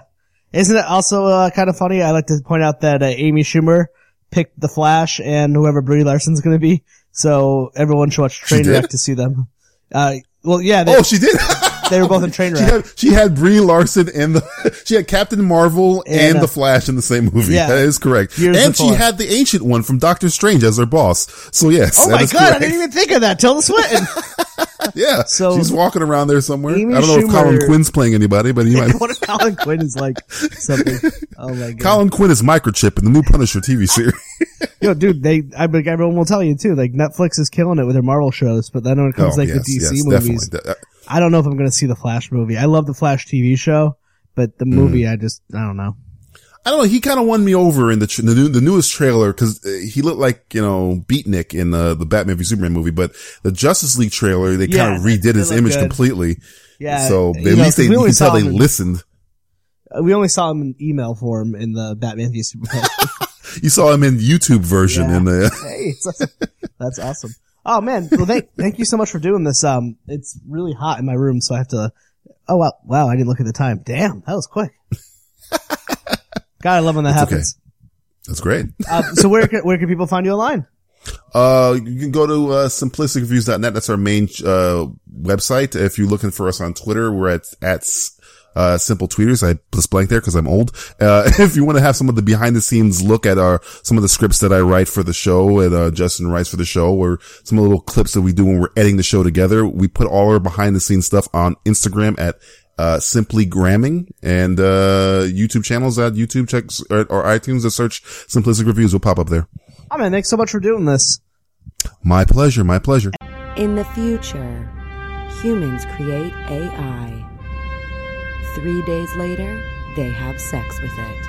Isn't it also uh, kind of funny? I like to point out that uh, Amy Schumer picked The Flash and whoever Brie Larson's going to be. So everyone should watch? Trainwreck to see them. Uh, well, yeah, they, oh, she did. [laughs] they were both in She had, she had Brie Larson and the, [laughs] she had Captain Marvel and, And, uh, the Flash in the same movie. yeah. That is correct. Years and she had the ancient one from Doctor Strange as her boss. So yes. Oh my god, I didn't even think of that. Tilda Swinton. [laughs] Yeah. So- she's walking around there somewhere. Amy I don't know if Colin Quinn's playing anybody, but he might. what if Colin Quinn is like something? [laughs] Oh my god. Colin Quinn is microchip in the new Punisher TV series. Yo, dude, they, I think everyone will tell you too, like Netflix is killing it with their Marvel shows, but then when it comes Oh, like yes, the DC yes, movies, definitely. Uh, I don't know if I'm going to see the Flash movie. I love the Flash TV show, but Mm. the movie, I just, I don't know. I don't know. He kind of won me over in the tr- the, new, the newest trailer because he looked like you know Beatnik in the the Batman v Superman movie, but the Justice League trailer they Yeah, kind of redid his image good. completely. Yeah. so at know, least they you can tell they in- listened. uh, We only saw him in email form in the Batman v Superman. [laughs] You saw him in YouTube version Yeah. in the. [laughs] hey, that's awesome. Oh man, well thank, [laughs] thank you so much for doing this. Um, it's really hot in my room, so I have to, oh wow, wow, I didn't look at the time. Damn, that was quick. [laughs] God, I love when that okay. happens. That's great. Uh, so where can, where can people find you online? Uh, you can go to uh, simplisticreviews.net. That's our main uh, website. If you're looking for us on Twitter, we're at at uh, simple tweeters. I just blank there because I'm old. Uh, [laughs] if you want to have some of the behind the scenes look at our some of the scripts that I write for the show and uh, Justin writes for the show, or some of the little clips that we do when we're editing the show together, we put all our behind the scenes stuff on Instagram at. Uh, simply gramming and, uh, YouTube channels at YouTube checks or, or iTunes that search simplistic reviews will pop up there. Oh man, thanks so much for doing this. My pleasure. My pleasure. In the future, humans create AI. Three days later, they have sex with it.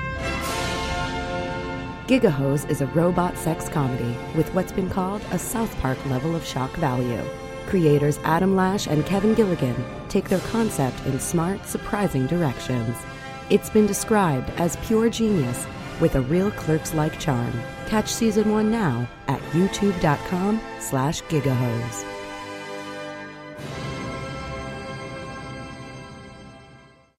Gigahose is a robot sex comedy with what's been called a South Park level of shock value. Creators Adam Lash and Kevin Gilligan take their concept in smart, surprising directions. It's been described as pure genius with a real clerks-like charm. Catch season one now at youtube.com slash gigahose.